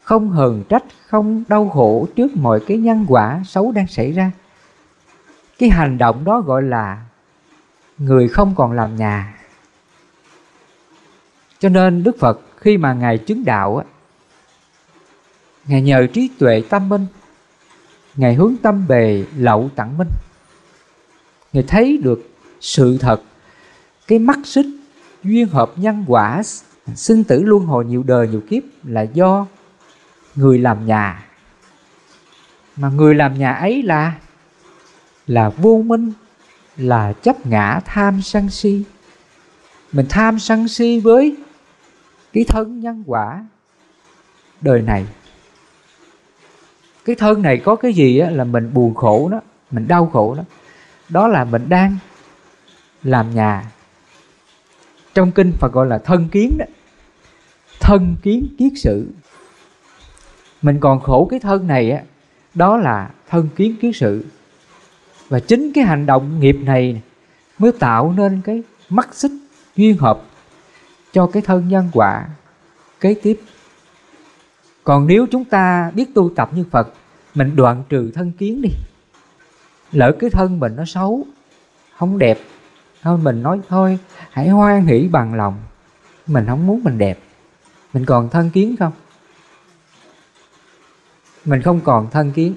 không hờn trách, không đau khổ trước mọi cái nhân quả xấu đang xảy ra cái hành động đó gọi là người không còn làm nhà. Cho nên đức phật khi mà ngài chứng đạo ngài nhờ trí tuệ tâm minh, ngài hướng tâm về lậu tặng minh. Ngài thấy được sự thật, cái mắt xích duyên hợp nhân quả sinh tử luân hồi nhiều đời nhiều kiếp là do người làm nhà. Mà người làm nhà ấy là là vô minh là chấp ngã tham sân si. Mình tham sân si với cái thân nhân quả đời này. Cái thân này có cái gì á, là mình buồn khổ đó mình đau khổ đó. Đó là mình đang làm nhà. Trong kinh Phật gọi là thân kiến đó. Thân kiến kiết sự. Mình còn khổ cái thân này á đó là thân kiến kiết sự và chính cái hành động nghiệp này mới tạo nên cái mắt xích duyên hợp cho cái thân nhân quả kế tiếp. Còn nếu chúng ta biết tu tập như phật, mình đoạn trừ thân kiến đi. Lỡ cái thân mình nó xấu, không đẹp, thôi mình nói thôi, hãy hoan hỷ bằng lòng. Mình không muốn mình đẹp. Mình còn thân kiến không? Mình không còn thân kiến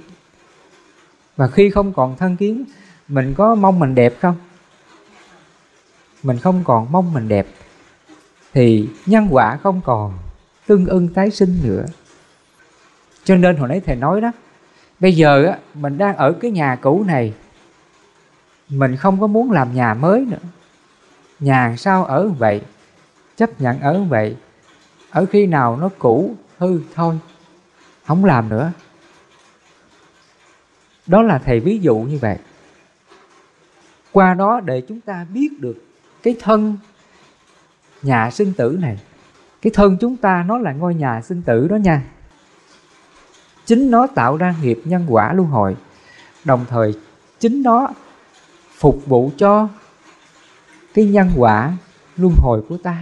và khi không còn thân kiến, mình có mong mình đẹp không? Mình không còn mong mình đẹp, thì nhân quả không còn tương ưng tái sinh nữa. Cho nên hồi nãy thầy nói đó, bây giờ á, mình đang ở cái nhà cũ này, mình không có muốn làm nhà mới nữa. Nhà sao ở vậy? Chấp nhận ở vậy, ở khi nào nó cũ, hư thôi, không làm nữa đó là thầy ví dụ như vậy. Qua đó để chúng ta biết được cái thân nhà sinh tử này. Cái thân chúng ta nó là ngôi nhà sinh tử đó nha. Chính nó tạo ra nghiệp nhân quả luân hồi. Đồng thời, chính nó phục vụ cho cái nhân quả luân hồi của ta.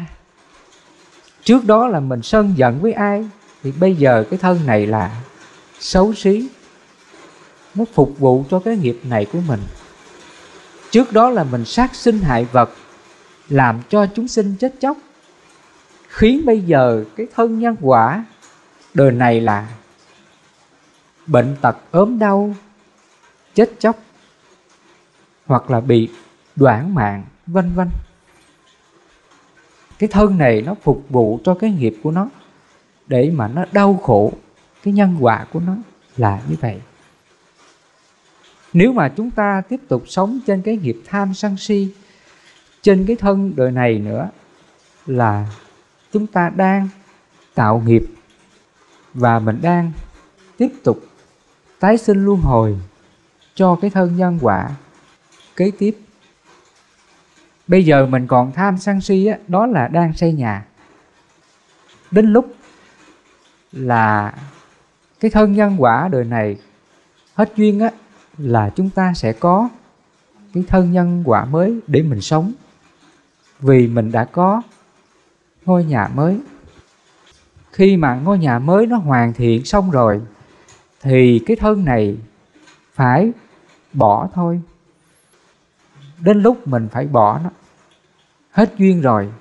Trước đó là mình sân giận với ai, thì bây giờ cái thân này là xấu xí nó phục vụ cho cái nghiệp này của mình. Trước đó là mình sát sinh hại vật, làm cho chúng sinh chết chóc. Khiến bây giờ cái thân nhân quả, đời này là bệnh tật ốm đau, chết chóc, hoặc là bị đoạn mạng, vân vân. Cái thân này nó phục vụ cho cái nghiệp của nó, để mà nó đau khổ, cái nhân quả của nó là như vậy nếu mà chúng ta tiếp tục sống trên cái nghiệp tham sân si trên cái thân đời này nữa là chúng ta đang tạo nghiệp và mình đang tiếp tục tái sinh luân hồi cho cái thân nhân quả kế tiếp. Bây giờ mình còn tham sân si á, đó là đang xây nhà. Đến lúc là cái thân nhân quả đời này hết duyên á là chúng ta sẽ có cái thân nhân quả mới để mình sống. Vì mình đã có ngôi nhà mới. Khi mà ngôi nhà mới nó hoàn thiện xong rồi, thì cái thân này phải bỏ thôi. Đến lúc mình phải bỏ nó, hết duyên rồi,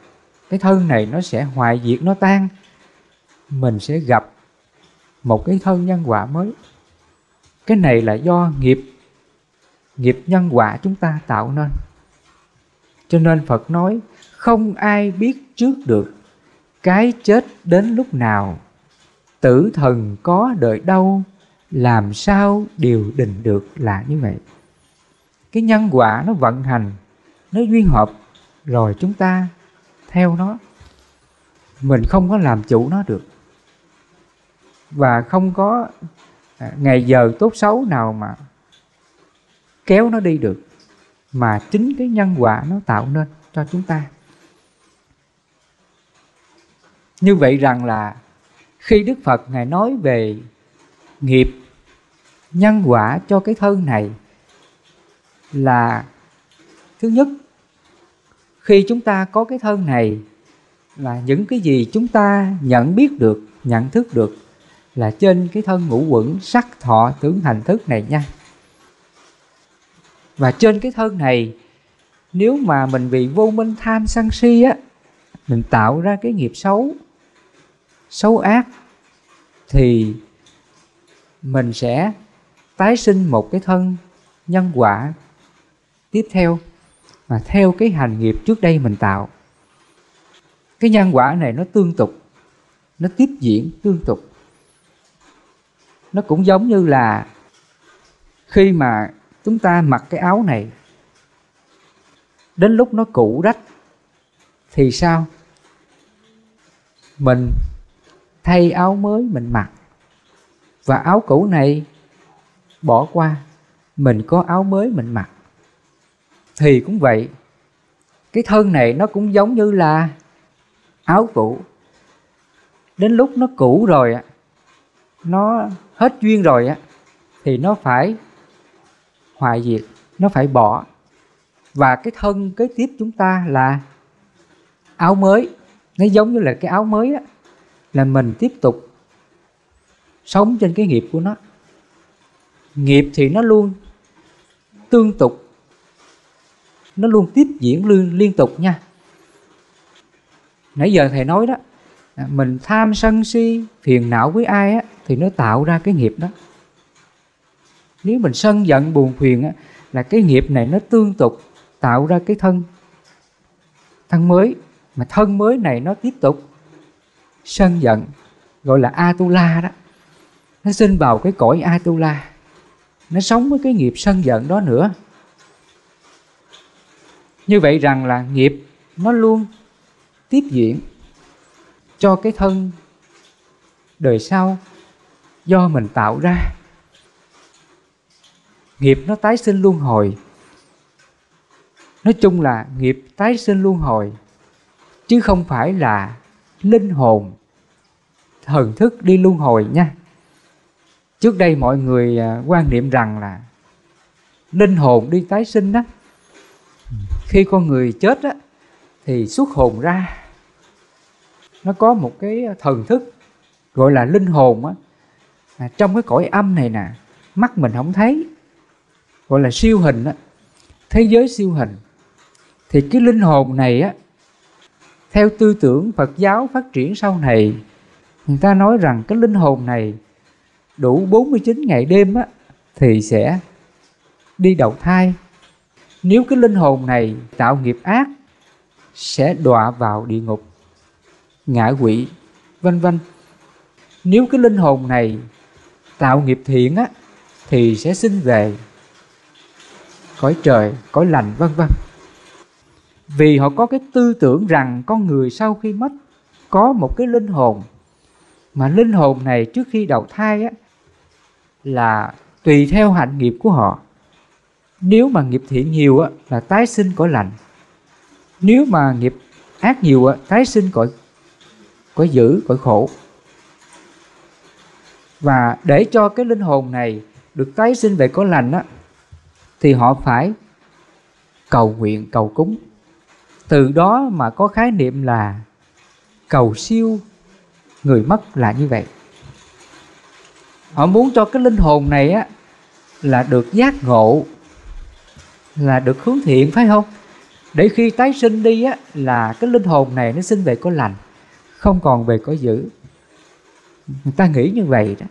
cái thân này nó sẽ hoại diệt, nó tan. Mình sẽ gặp một cái thân nhân quả mới cái này là do nghiệp nghiệp nhân quả chúng ta tạo nên. Cho nên phật nói, không ai biết trước được cái chết đến lúc nào, tử thần có đợi đâu, làm sao điều định được là như vậy. Cái nhân quả nó vận hành, nó duyên hợp, rồi chúng ta theo nó. Mình không có làm chủ nó được. Và không có ngày giờ tốt xấu nào mà kéo nó đi được, mà chính cái nhân quả nó tạo nên cho chúng ta. Như vậy rằng là khi đức phật ngài nói về nghiệp nhân quả cho cái thân này là thứ nhất, khi chúng ta có cái thân này là những cái gì chúng ta nhận biết được, nhận thức được là trên cái thân ngũ quẩn sắc thọ tướng hành thức này nha. Và trên cái thân này, nếu mà mình bị vô minh tham sân si á, mình tạo ra cái nghiệp xấu xấu ác, thì mình sẽ tái sinh một cái thân nhân quả tiếp theo mà theo cái hành nghiệp trước đây mình tạo. Cái nhân quả này nó tương tục, nó tiếp diễn tương tục nó cũng giống như là khi mà chúng ta mặc cái áo này, đến lúc nó cũ rách thì sao? Mình thay áo mới mình mặc. Và áo cũ này bỏ qua, mình có áo mới mình mặc. Thì cũng vậy, cái thân này nó cũng giống như là áo cũ. Đến lúc nó cũ rồi nó hết duyên rồi á thì nó phải hoại diệt nó phải bỏ. Và cái thân kế tiếp chúng ta là áo mới. Nó giống như là cái áo mới á là mình tiếp tục sống trên cái nghiệp của nó. Nghiệp thì nó luôn tương tục nó luôn tiếp diễn liên, liên tục nha. Nãy giờ thầy nói đó mình tham sân si phiền não với ai á thì nó tạo ra cái nghiệp đó. Nếu mình sân giận, buồn phiền á, là cái nghiệp này nó tương tục tạo ra cái thân. Thân mới, mà thân mới này nó tiếp tục sân giận, gọi là atula đó. Nó sinh vào cái cõi atula. Nó sống với cái nghiệp sân giận đó nữa. Như vậy rằng là nghiệp nó luôn tiếp diễn cho cái thân đời sau do mình tạo ra. Nghiệp nó tái sinh luân hồi. Nói chung là nghiệp tái sinh luân hồi, chứ không phải là linh hồn, thần thức đi luân hồi nha. Trước đây mọi người à, quan niệm rằng là linh hồn đi tái sinh đó khi con người chết á, thì xuất hồn ra. Nó có một cái thần thức gọi là linh hồn á à, trong cái cõi âm này nè mắt mình không thấy gọi là siêu hình á thế giới siêu hình. Thì cái linh hồn này á theo tư tưởng Phật giáo phát triển sau này người ta nói rằng cái linh hồn này đủ 49 ngày đêm á thì sẽ đi đầu thai. Nếu cái linh hồn này tạo nghiệp ác sẽ đọa vào địa ngục ngạ quỷ vân vân. Nếu cái linh hồn này tạo nghiệp thiện á, thì sẽ sinh về cõi trời, cõi lành, vân vân. Vì họ có cái tư tưởng rằng con người sau khi mất có một cái linh hồn, mà linh hồn này trước khi đầu thai á, là tùy theo hạnh nghiệp của họ. Nếu mà nghiệp thiện nhiều á, là tái sinh cõi lành. Nếu mà nghiệp ác nhiều á, tái sinh cõi cõi dữ, cõi khổ và để cho cái linh hồn này được tái sinh về có lành á, thì họ phải cầu nguyện, cầu cúng. Từ đó mà có khái niệm là cầu siêu người mất là như vậy. Họ muốn cho cái linh hồn này á, là được giác ngộ, là được hướng thiện, phải không? Để khi tái sinh đi á, là cái linh hồn này nó sinh về có lành, không còn về có dữ người ta nghĩ như vậy đó.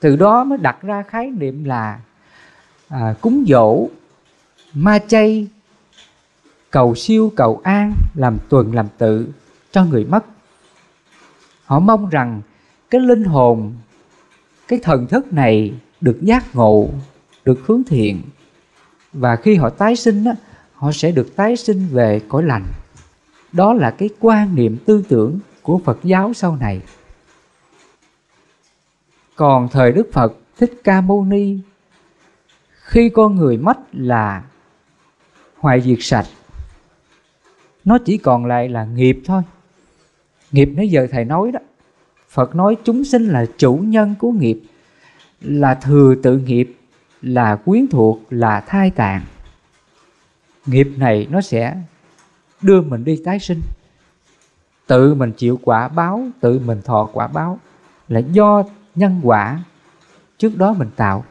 Từ đó mới đặt ra khái niệm là à, cúng dỗ ma chay cầu siêu cầu an làm tuần làm tự cho người mất. Họ mong rằng cái linh hồn cái thần thức này được giác ngộ được hướng thiện. Và khi họ tái sinh đó họ sẽ được tái sinh về cõi lành. Đó là cái quan niệm tư tưởng của phật giáo sau này còn thời đức phật thích ca mâu ni, khi con người mất là hoại diệt sạch. Nó chỉ còn lại là nghiệp thôi. Nghiệp nãy giờ thầy nói đó. Phật nói chúng sinh là chủ nhân của nghiệp, là thừa tự nghiệp, là quyến thuộc, là thai tàn nghiệp này nó sẽ đưa mình đi tái sinh. Tự mình chịu quả báo, tự mình thọ quả báo là do nhân quả trước đó mình tạo.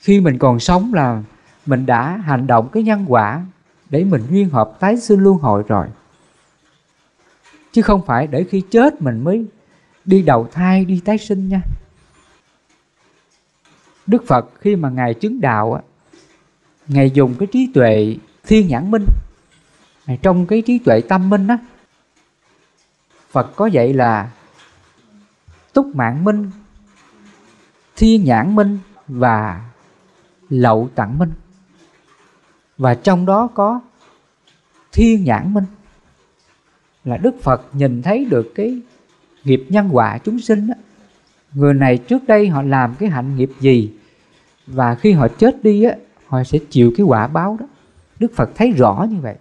Khi mình còn sống là mình đã hành động cái nhân quả để mình duyên hợp tái sinh luân hồi rồi. Chứ không phải để khi chết mình mới đi đầu thai đi tái sinh nha. Đức Phật khi mà Ngài chứng đạo á, Ngài dùng cái trí tuệ thiên nhãn minh. Trong cái trí tuệ tâm minh á Phật có dạy là Túc mạng minh Thiên nhãn minh Và lậu tặng minh. Và trong đó có Thiên nhãn minh. Là Đức Phật nhìn thấy được cái nghiệp nhân quả chúng sinh đó. người này trước đây họ làm cái hạnh nghiệp gì và khi họ chết đi á, họ sẽ chịu cái quả báo đó. Đức phật thấy rõ như vậy.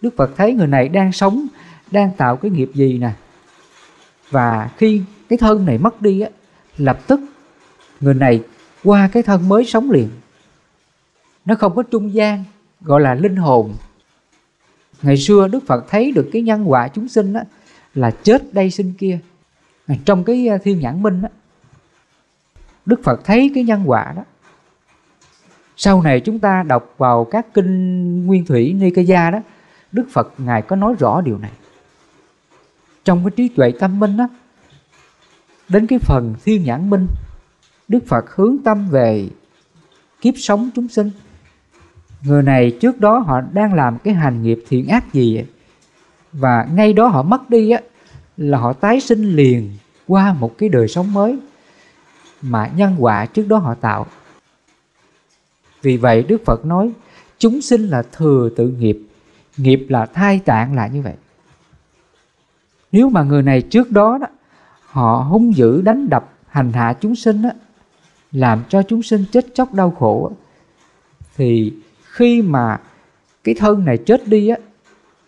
Đức phật thấy người này đang sống, đang tạo cái nghiệp gì nè và khi cái thân này mất đi á, lập tức người này qua cái thân mới sống liền. Nó không có trung gian, gọi là linh hồn. Ngày xưa đức phật thấy được cái nhân quả chúng sinh á, là chết đây sinh kia. Trong cái à, thiên nhãn minh á, đức phật thấy cái nhân quả đó. Sau này chúng ta đọc vào các kinh nguyên thủy nikaya đó, đức phật ngài có nói rõ điều này trong cái trí tuệ tâm minh á, đến cái phần thiên nhãn minh, đức phật hướng tâm về kiếp sống chúng sinh. Người này trước đó họ đang làm cái hành nghiệp thiện ác gì và ngay đó họ mất đi á, là họ tái sinh liền qua một cái đời sống mới mà nhân quả trước đó họ tạo. Vì vậy Đức Phật nói, chúng sinh là thừa tự nghiệp nghiệp là thai tạng là như vậy nếu mà người này trước đó đó họ hung dữ đánh đập hành hạ chúng sinh đó, làm cho chúng sinh chết chóc đau khổ thì khi mà cái thân này chết đi á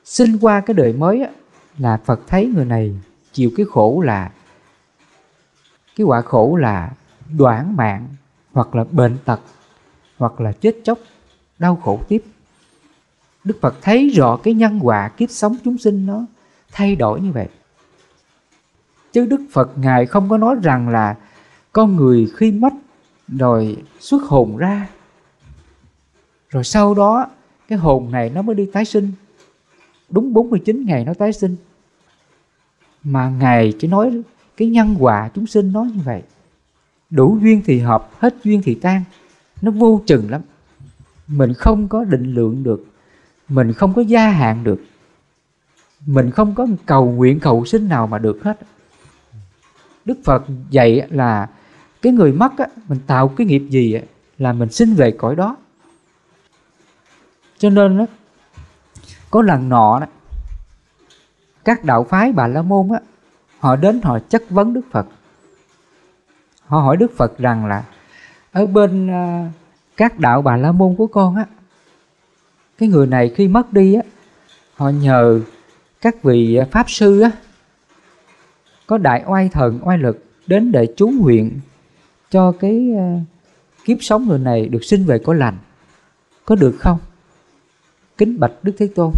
sinh qua cái đời mới á là Phật thấy người này chịu cái khổ là cái quả khổ là đoạn mạng hoặc là bệnh tật hoặc là chết chóc đau khổ tiếp. Đức Phật thấy rõ cái nhân quả kiếp sống chúng sinh nó thay đổi như vậy chứ Đức Phật ngài không có nói rằng là con người khi mất rồi xuất hồn ra. Rồi sau đó, cái hồn này nó mới đi tái sinh. Đúng 49 ngày nó tái sinh. Mà ngài chỉ nói cái nhân quả chúng sinh nói như vậy. Đủ duyên thì hợp, hết duyên thì tan. Nó vô chừng lắm. Mình không có định lượng được. Mình không có gia hạn được. Mình không có cầu nguyện cầu sinh nào mà được hết đức phật dạy là cái người mất á, mình tạo cái nghiệp gì á, là mình sinh về cõi đó. Cho nên á, có lần nọ đó, các đạo phái bà la môn á, họ đến họ chất vấn đức phật. Họ hỏi đức phật rằng là ở bên à, các đạo bà la môn của con á cái người này khi mất đi á họ nhờ các vị ờ, pháp sư á có đại oai thần, oai lực đến để chú nguyện cho cái ờ, kiếp sống người này được sinh về cõi lành. Có được không? Kính bạch đức thế tôn.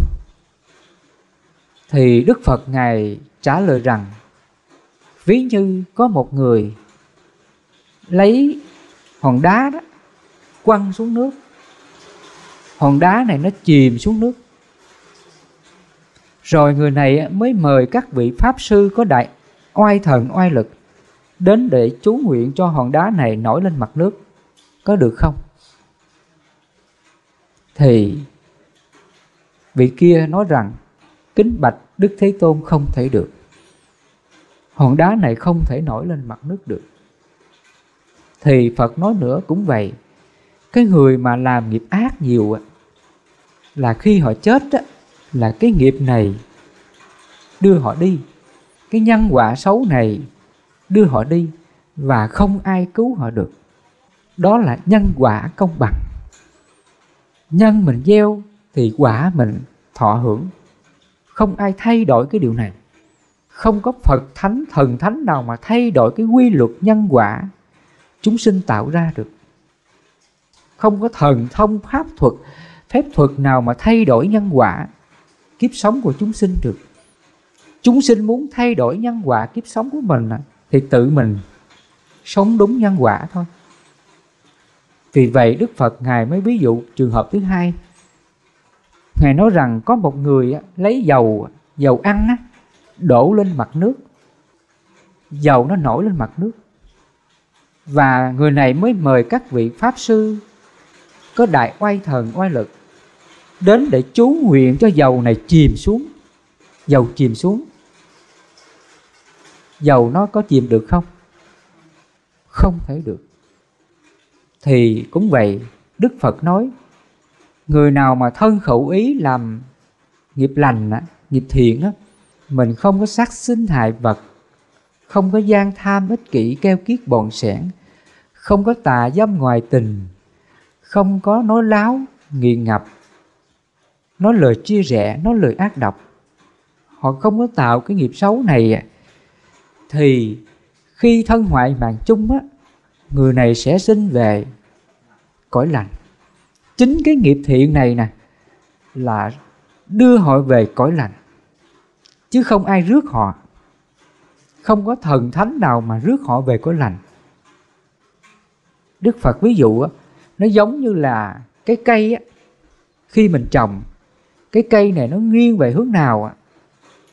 Thì đức phật ngài trả lời rằng, ví như có một người lấy hòn đá đó, quăng xuống nước. Hòn đá này nó chìm xuống nước. Rồi người này mới mời các vị pháp sư có đại oai thần, oai lực, đến để chú nguyện cho hòn đá này nổi lên mặt nước. Có được không? Thì vị kia nói rằng, kính bạch đức thế tôn không thể được. Hòn đá này không thể nổi lên mặt nước được. Thì phật nói nữa cũng vậy, cái người mà làm nghiệp ác nhiều là khi họ chết là cái nghiệp này đưa họ đi cái nhân quả xấu này đưa họ đi và không ai cứu họ được. Đó là nhân quả công bằng. Nhân mình gieo thì quả mình thọ hưởng. Không ai thay đổi cái điều này. Không có phật thánh, thần thánh nào mà thay đổi cái quy luật nhân quả chúng sinh tạo ra được. Không có thần thông, pháp thuật, phép thuật nào mà thay đổi nhân quả, kiếp sống của chúng sinh được chúng sinh muốn thay đổi nhân quả kiếp sống của mình à, thì tự mình sống đúng nhân quả thôi. Vì vậy đức phật ngài mới ví dụ trường hợp thứ hai. Ngài nói rằng có một người lấy dầu dầu ăn đổ lên mặt nước. Dầu nó nổi lên mặt nước. Và người này mới mời các vị pháp sư, có đại oai thần, oai lực, đến để chú nguyện cho dầu này chìm xuống, dầu chìm xuống dầu nó có chìm được không? Không thể được. Thì cũng vậy, đức phật nói, người nào mà thân khẩu ý làm nghiệp lành nghiệp thiện á, mình không có sát sinh hại vật, không có gian tham ích kỷ keo kiết bọn sẻn, không có tà dâm ngoài tình, không có nói láo, nghiện ngập, nói lời chia rẽ, nói lời ác độc, họ không có tạo cái nghiệp xấu này thì khi thân hoại mạng chung á, người này sẽ sinh về cõi lành. Chính cái nghiệp thiện này nè, là đưa họ về cõi lành. Chứ không ai rước họ. Không có thần thánh nào mà rước họ về cõi lành. Đức phật ví dụ á, nó giống như là cái cây á. Khi mình trồng, cái cây này nó nghiêng về hướng nào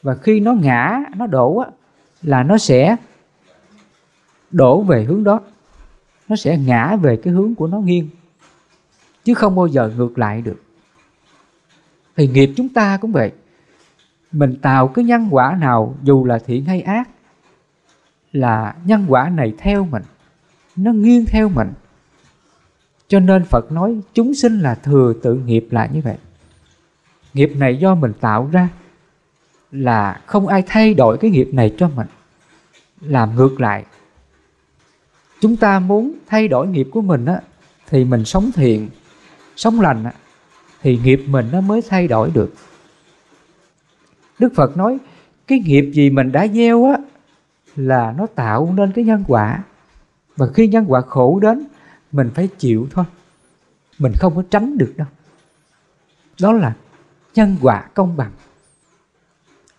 và khi nó ngã, nó đổ á là nó sẽ đổ về hướng đó. Nó sẽ ngã về cái hướng của nó nghiêng, chứ không bao giờ ngược lại được. Thì nghiệp chúng ta cũng vậy. Mình tạo cái nhân quả nào, dù là thiện hay ác, là nhân quả này theo mình, nó nghiêng theo mình. Cho nên phật nói chúng sinh là thừa tự nghiệp là như vậy. Nghiệp này do mình tạo ra là không ai thay đổi cái nghiệp này cho mình. Làm ngược lại. Chúng ta muốn thay đổi nghiệp của mình á, thì mình sống thiện, sống lành á, thì nghiệp mình nó mới thay đổi được. Đức phật nói, cái nghiệp gì mình đã gieo á, là nó tạo nên cái nhân quả. Và khi nhân quả khổ đến, mình phải chịu thôi. Mình không có tránh được đâu. Đó là nhân quả công bằng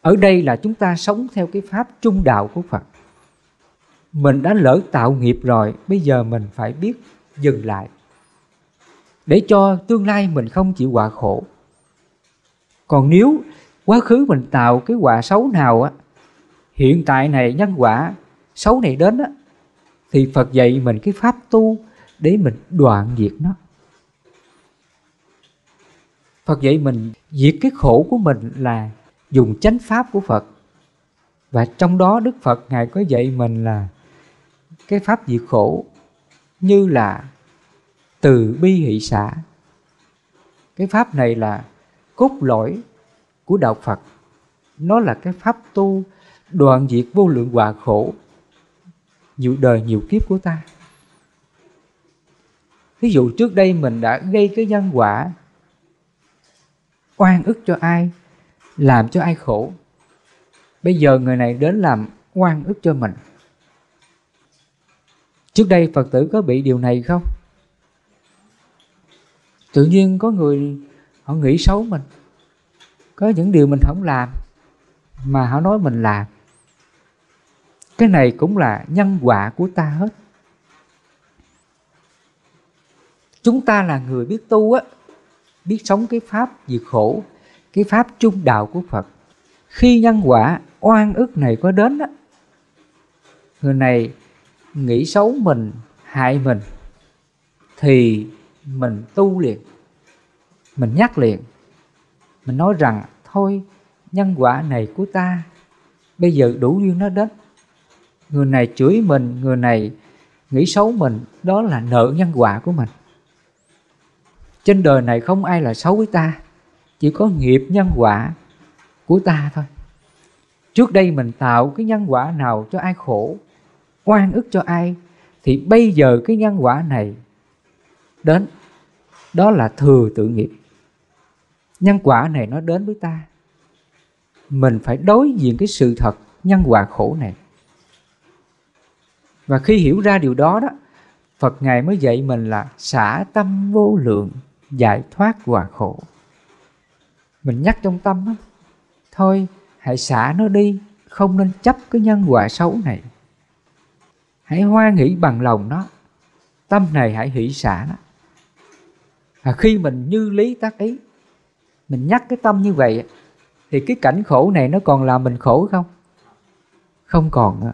ở đây là chúng ta sống theo cái pháp trung đạo của phật. Mình đã lỡ tạo nghiệp rồi, bây giờ mình phải biết dừng lại. Để cho tương lai mình không chịu quả khổ. Còn nếu quá khứ mình tạo cái quả xấu nào á, hiện tại này nhân quả xấu này đến á, thì phật dạy mình cái pháp tu để mình đoạn diệt nó. Phật dạy mình diệt cái khổ của mình là dùng chánh pháp của phật. Và trong đó đức phật ngài có dạy mình là cái pháp diệt khổ, như là từ bi hỷ xã cái pháp này là cốt lõi của đạo phật. Nó là cái pháp tu đoạn diệt vô lượng hòa khổ, nhiều đời nhiều kiếp của ta. Ví dụ trước đây mình đã gây cái nhân quả oan ức cho ai làm cho ai khổ. Bây giờ người này đến làm oan ức cho mình. Trước đây phật tử có bị điều này không? Tự nhiên có người, họ nghĩ xấu mình. Có những điều mình không làm, mà họ nói mình làm. Cái này cũng là nhân quả của ta hết. Chúng ta là người biết tu á, biết sống cái pháp diệt khổ cái pháp trung đạo của phật. Khi nhân quả oan ức này có đến đó, người này nghĩ xấu mình hại mình thì mình tu liền. Mình nhắc liền. Mình nói rằng thôi nhân quả này của ta bây giờ đủ duyên nó đến. Người này chửi mình người này nghĩ xấu mình đó là nợ nhân quả của mình. Trên đời này không ai là xấu với ta chỉ có nghiệp nhân quả của ta thôi. Trước đây mình tạo cái nhân quả nào cho ai khổ, oan ức cho ai, thì bây giờ cái nhân quả này đến, đó là thừa tự nghiệp. Nhân quả này nó đến với ta. Mình phải đối diện cái sự thật nhân quả khổ này. Và khi hiểu ra điều đó đó, phật ngài mới dạy mình là xả tâm vô lượng, giải thoát quả khổ mình nhắc trong tâm á, thôi hãy xả nó đi không nên chấp cái nhân quả xấu này. Hãy hoan nghĩ bằng lòng nó tâm này hãy hỷ xả nó. À, khi mình như lý tác ý mình nhắc cái tâm như vậy thì cái cảnh khổ này nó còn làm mình khổ không? Không còn nữa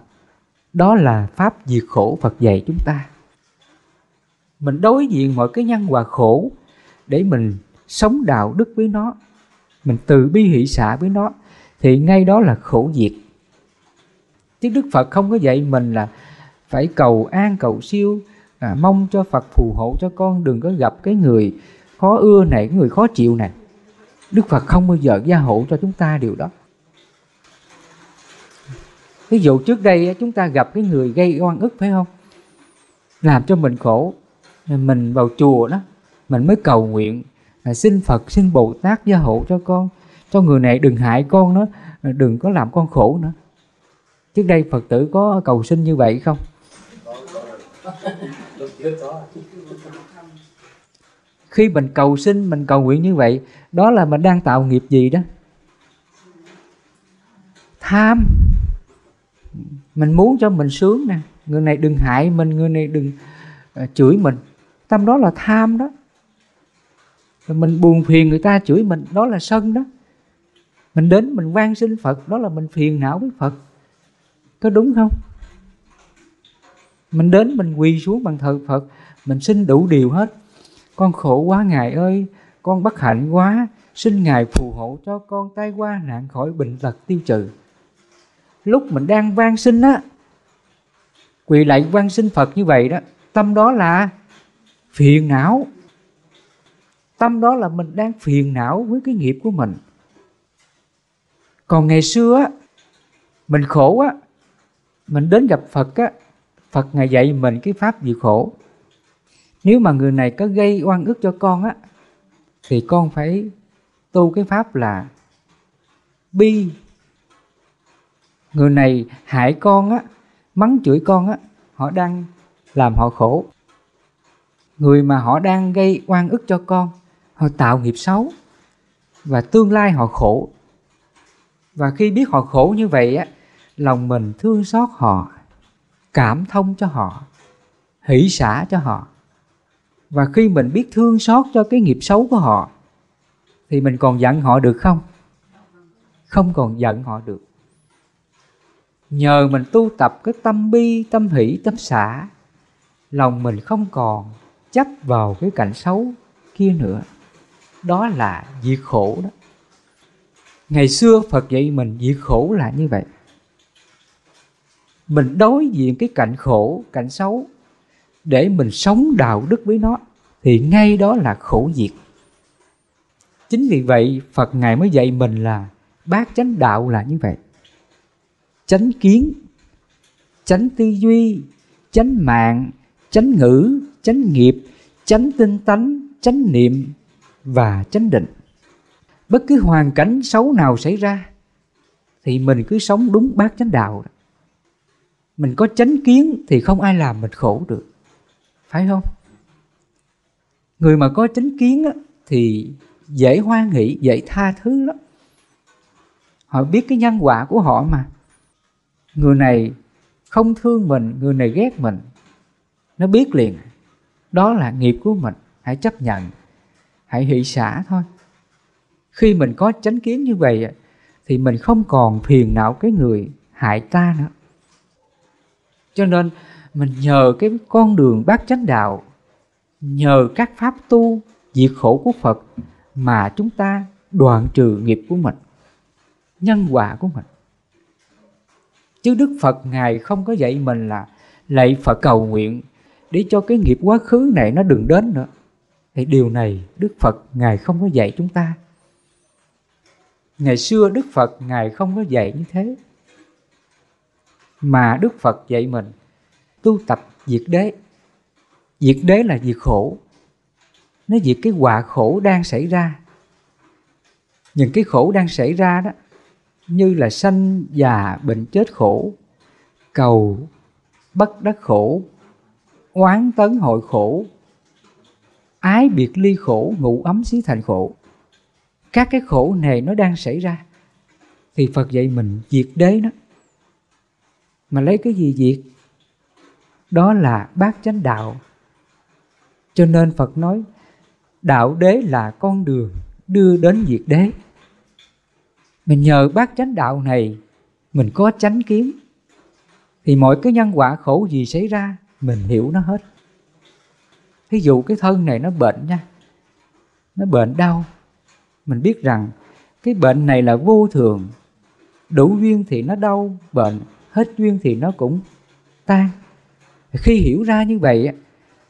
đó là pháp diệt khổ phật dạy chúng ta. Mình đối diện mọi cái nhân quả khổ để mình sống đạo đức với nó mình từ bi hỷ xả với nó thì ngay đó là khổ diệt. Chứ đức phật không có dạy mình là phải cầu an cầu siêu à, mong cho phật phù hộ cho con đừng có gặp cái người khó ưa này cái người khó chịu này. Đức phật không bao giờ gia hộ cho chúng ta điều đó. Ví dụ trước đây chúng ta gặp cái người gây oan ức phải không? Làm cho mình khổ mình vào chùa đó mình mới cầu nguyện xin phật, xin bồ tát gia hộ cho con. Cho người này đừng hại con nữa, đừng có làm con khổ nữa. Trước đây phật tử có cầu xin như vậy không? Khi mình cầu xin, mình cầu nguyện như vậy, đó là mình đang tạo nghiệp gì đó? Tham. Mình muốn cho mình sướng nè. Người này đừng hại mình, người này đừng ờ, chửi mình. Tâm đó là tham đó rồi mình buồn phiền người ta chửi mình, đó là sân đó. Mình đến mình van xin phật, đó là mình phiền não với phật. Có đúng không? Mình đến mình quỳ xuống bằng thờ phật, mình xin đủ điều hết. Con khổ quá, ngài ơi, con bất hạnh quá. Xin ngài phù hộ cho con tai qua nạn khỏi bệnh tật tiêu trừ. Lúc mình đang van xin á, quỳ lại van xin phật như vậy đó, tâm đó là phiền não tâm đó là mình đang phiền não với cái nghiệp của mình. Còn ngày xưa á, mình khổ á, mình đến gặp phật á, phật ngài dạy mình cái pháp gì khổ. Nếu mà người này có gây oan ức cho con á, thì con phải tu cái pháp là bi. Người này hại con á, mắng chửi con á, họ đang làm họ khổ. Người mà họ đang gây oan ức cho con họ tạo nghiệp xấu và tương lai họ khổ. Và khi biết họ khổ như vậy á, lòng mình thương xót họ, cảm thông cho họ, hỷ xả cho họ. Và khi mình biết thương xót cho cái nghiệp xấu của họ, thì mình còn giận họ được không? Không còn giận họ được. Nhờ mình tu tập cái tâm bi, tâm hỷ, tâm xả, lòng mình không còn chấp vào cái cảnh xấu kia nữa đó là diệt khổ đó. Ngày xưa phật dạy mình diệt khổ là như vậy. Mình đối diện cái cảnh khổ, cảnh xấu, để mình sống đạo đức với nó, thì ngay đó là khổ diệt. Chính vì vậy, phật ngài mới dạy mình là bát chánh đạo là như vậy. Chánh kiến, chánh tư duy, chánh mạng, chánh ngữ, chánh nghiệp, chánh tinh tánh chánh niệm và chánh định. Bất cứ hoàn cảnh xấu nào xảy ra thì mình cứ sống đúng bát chánh đạo. Mình có chánh kiến thì không ai làm mình khổ được. Phải không? Người mà có chánh kiến á, thì dễ hoan hỷ dễ tha thứ lắm. Họ biết cái nhân quả của họ mà. Người này không thương mình người này ghét mình nó biết liền. Đó là nghiệp của mình hãy chấp nhận hãy hỷ xả thôi. Khi mình có chánh kiến như vậy thì mình không còn phiền não cái người hại ta nữa. Cho nên mình nhờ cái con đường bát chánh đạo, nhờ các pháp tu, diệt khổ của phật mà chúng ta đoạn trừ nghiệp của mình, nhân quả của mình. Chứ đức phật ngài không có dạy mình là lạy phật cầu nguyện để cho cái nghiệp quá khứ này nó đừng đến nữa thì điều này đức phật ngài không có dạy chúng ta. Ngày xưa đức phật ngài không có dạy như thế. Mà đức phật dạy mình, tu tập diệt đế. Diệt đế là diệt khổ. Nó diệt cái quả khổ đang xảy ra. Những cái khổ đang xảy ra đó, như là sanh già bệnh chết khổ, cầu bất đắc khổ, oán tấn hội khổ ái biệt ly khổ ngủ ấm xí thành khổ. Các cái khổ này nó đang xảy ra, thì phật dạy mình diệt đế đó mà lấy cái gì diệt? Đó là bát chánh đạo. Cho nên phật nói, đạo đế là con đường đưa đến diệt đế. Mình nhờ bát chánh đạo này, mình có chánh kiến. Thì mọi cái nhân quả khổ gì xảy ra, mình hiểu nó hết ví dụ cái thân này nó bệnh nha. Nó bệnh đau. Mình biết rằng cái bệnh này là vô thường. Đủ duyên thì nó đau bệnh, hết duyên thì nó cũng tan. Khi hiểu ra như vậy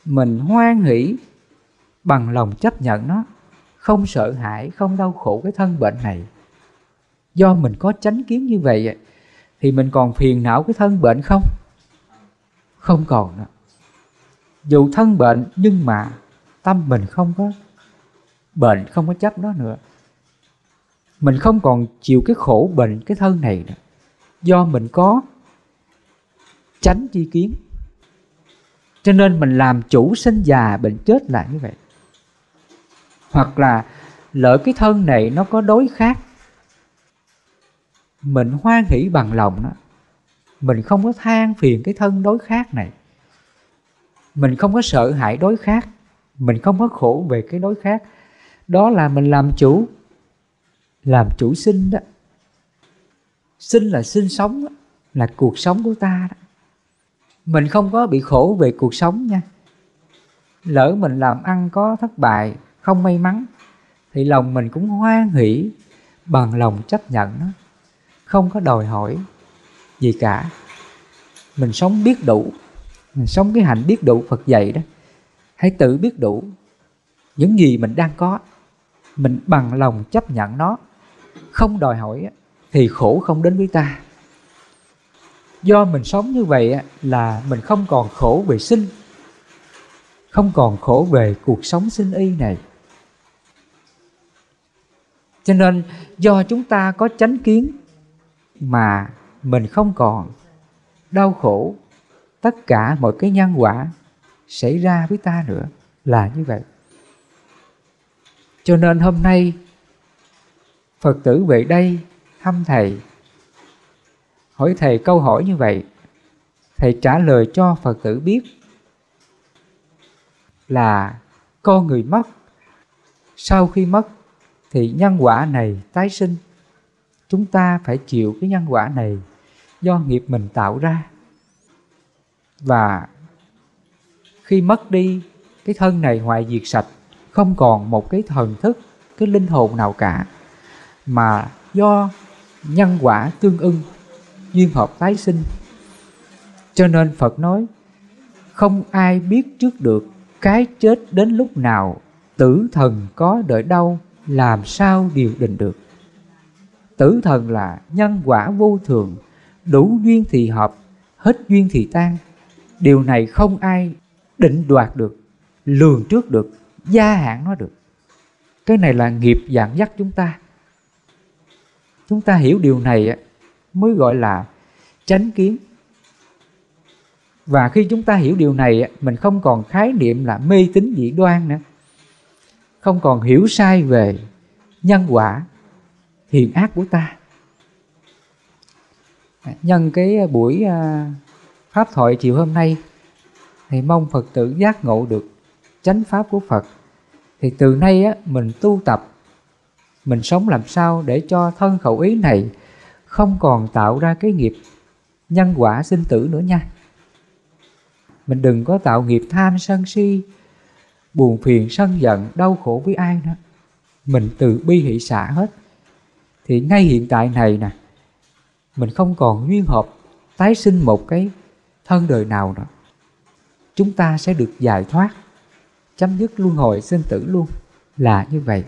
mình hoan hỷ bằng lòng chấp nhận nó, không sợ hãi, không đau khổ cái thân bệnh này. Do mình có chánh kiến như vậy thì mình còn phiền não cái thân bệnh không? Không còn nữa dù thân bệnh nhưng mà tâm mình không có bệnh, không có chấp nó nữa. Mình không còn chịu cái khổ bệnh, cái thân này nữa. Do mình có tránh chi kiến. Cho nên mình làm chủ sinh già bệnh chết là như vậy. Hoặc là lỡ cái thân này nó có đối khác, mình hoan hỷ bằng lòng đó, mình không có than phiền cái thân đối khác này mình không có sợ hãi đối khác. Mình không có khổ về cái đối khác. Đó là mình làm chủ làm chủ sinh đó. Sinh là sinh sống đó, là cuộc sống của ta đó. Mình không có bị khổ về cuộc sống nha. Lỡ mình làm ăn có thất bại không may mắn thì lòng mình cũng hoan hỷ bằng lòng chấp nhận nó không có đòi hỏi gì cả. Mình sống biết đủ sống cái hạnh biết đủ, phật dạy đó. Hãy tự biết đủ. Những gì mình đang có, mình bằng lòng chấp nhận nó. Không đòi hỏi thì khổ không đến với ta. Do mình sống như vậy là mình không còn khổ về sinh, không còn khổ về cuộc sống sinh y này. Cho nên, do chúng ta có chánh kiến mà mình không còn đau khổ tất cả mọi cái nhân quả xảy ra với ta nữa là như vậy. Cho nên hôm nay, phật tử về đây thăm thầy, hỏi thầy câu hỏi như vậy. Thầy trả lời cho phật tử biết là con người mất. Sau khi mất thì nhân quả này tái sinh. Chúng ta phải chịu cái nhân quả này do nghiệp mình tạo ra và khi mất đi cái thân này hoại diệt sạch, không còn một cái thần thức, cái linh hồn nào cả. Mà do nhân quả tương ưng, duyên hợp tái sinh. Cho nên phật nói, không ai biết trước được cái chết đến lúc nào tử thần có đợi đâu, làm sao điều định được. Tử thần là nhân quả vô thường, đủ duyên thì hợp, hết duyên thì tan điều này không ai định đoạt được, lường trước được, gia hạn nó được. Cái này là nghiệp dẫn dắt chúng ta. Chúng ta hiểu điều này mới gọi là chánh kiến. Và khi chúng ta hiểu điều này mình không còn khái niệm là mê tín dị đoan nữa. Không còn hiểu sai về nhân quả, thiện ác của ta. Nhân cái buổi à, pháp thoại chiều hôm nay thì mong phật tử giác ngộ được chánh pháp của phật. Thì từ nay á, mình tu tập mình sống làm sao để cho thân khẩu ý này không còn tạo ra cái nghiệp nhân quả sinh tử nữa nha. Mình đừng có tạo nghiệp tham sân si buồn phiền sân giận đau khổ với ai nữa. Mình từ bi hỷ xả hết. Thì ngay hiện tại này nè mình không còn duyên hợp tái sinh một cái thân đời nào nữa chúng ta sẽ được giải thoát. Chấm dứt luân hồi sinh tử luôn là như vậy.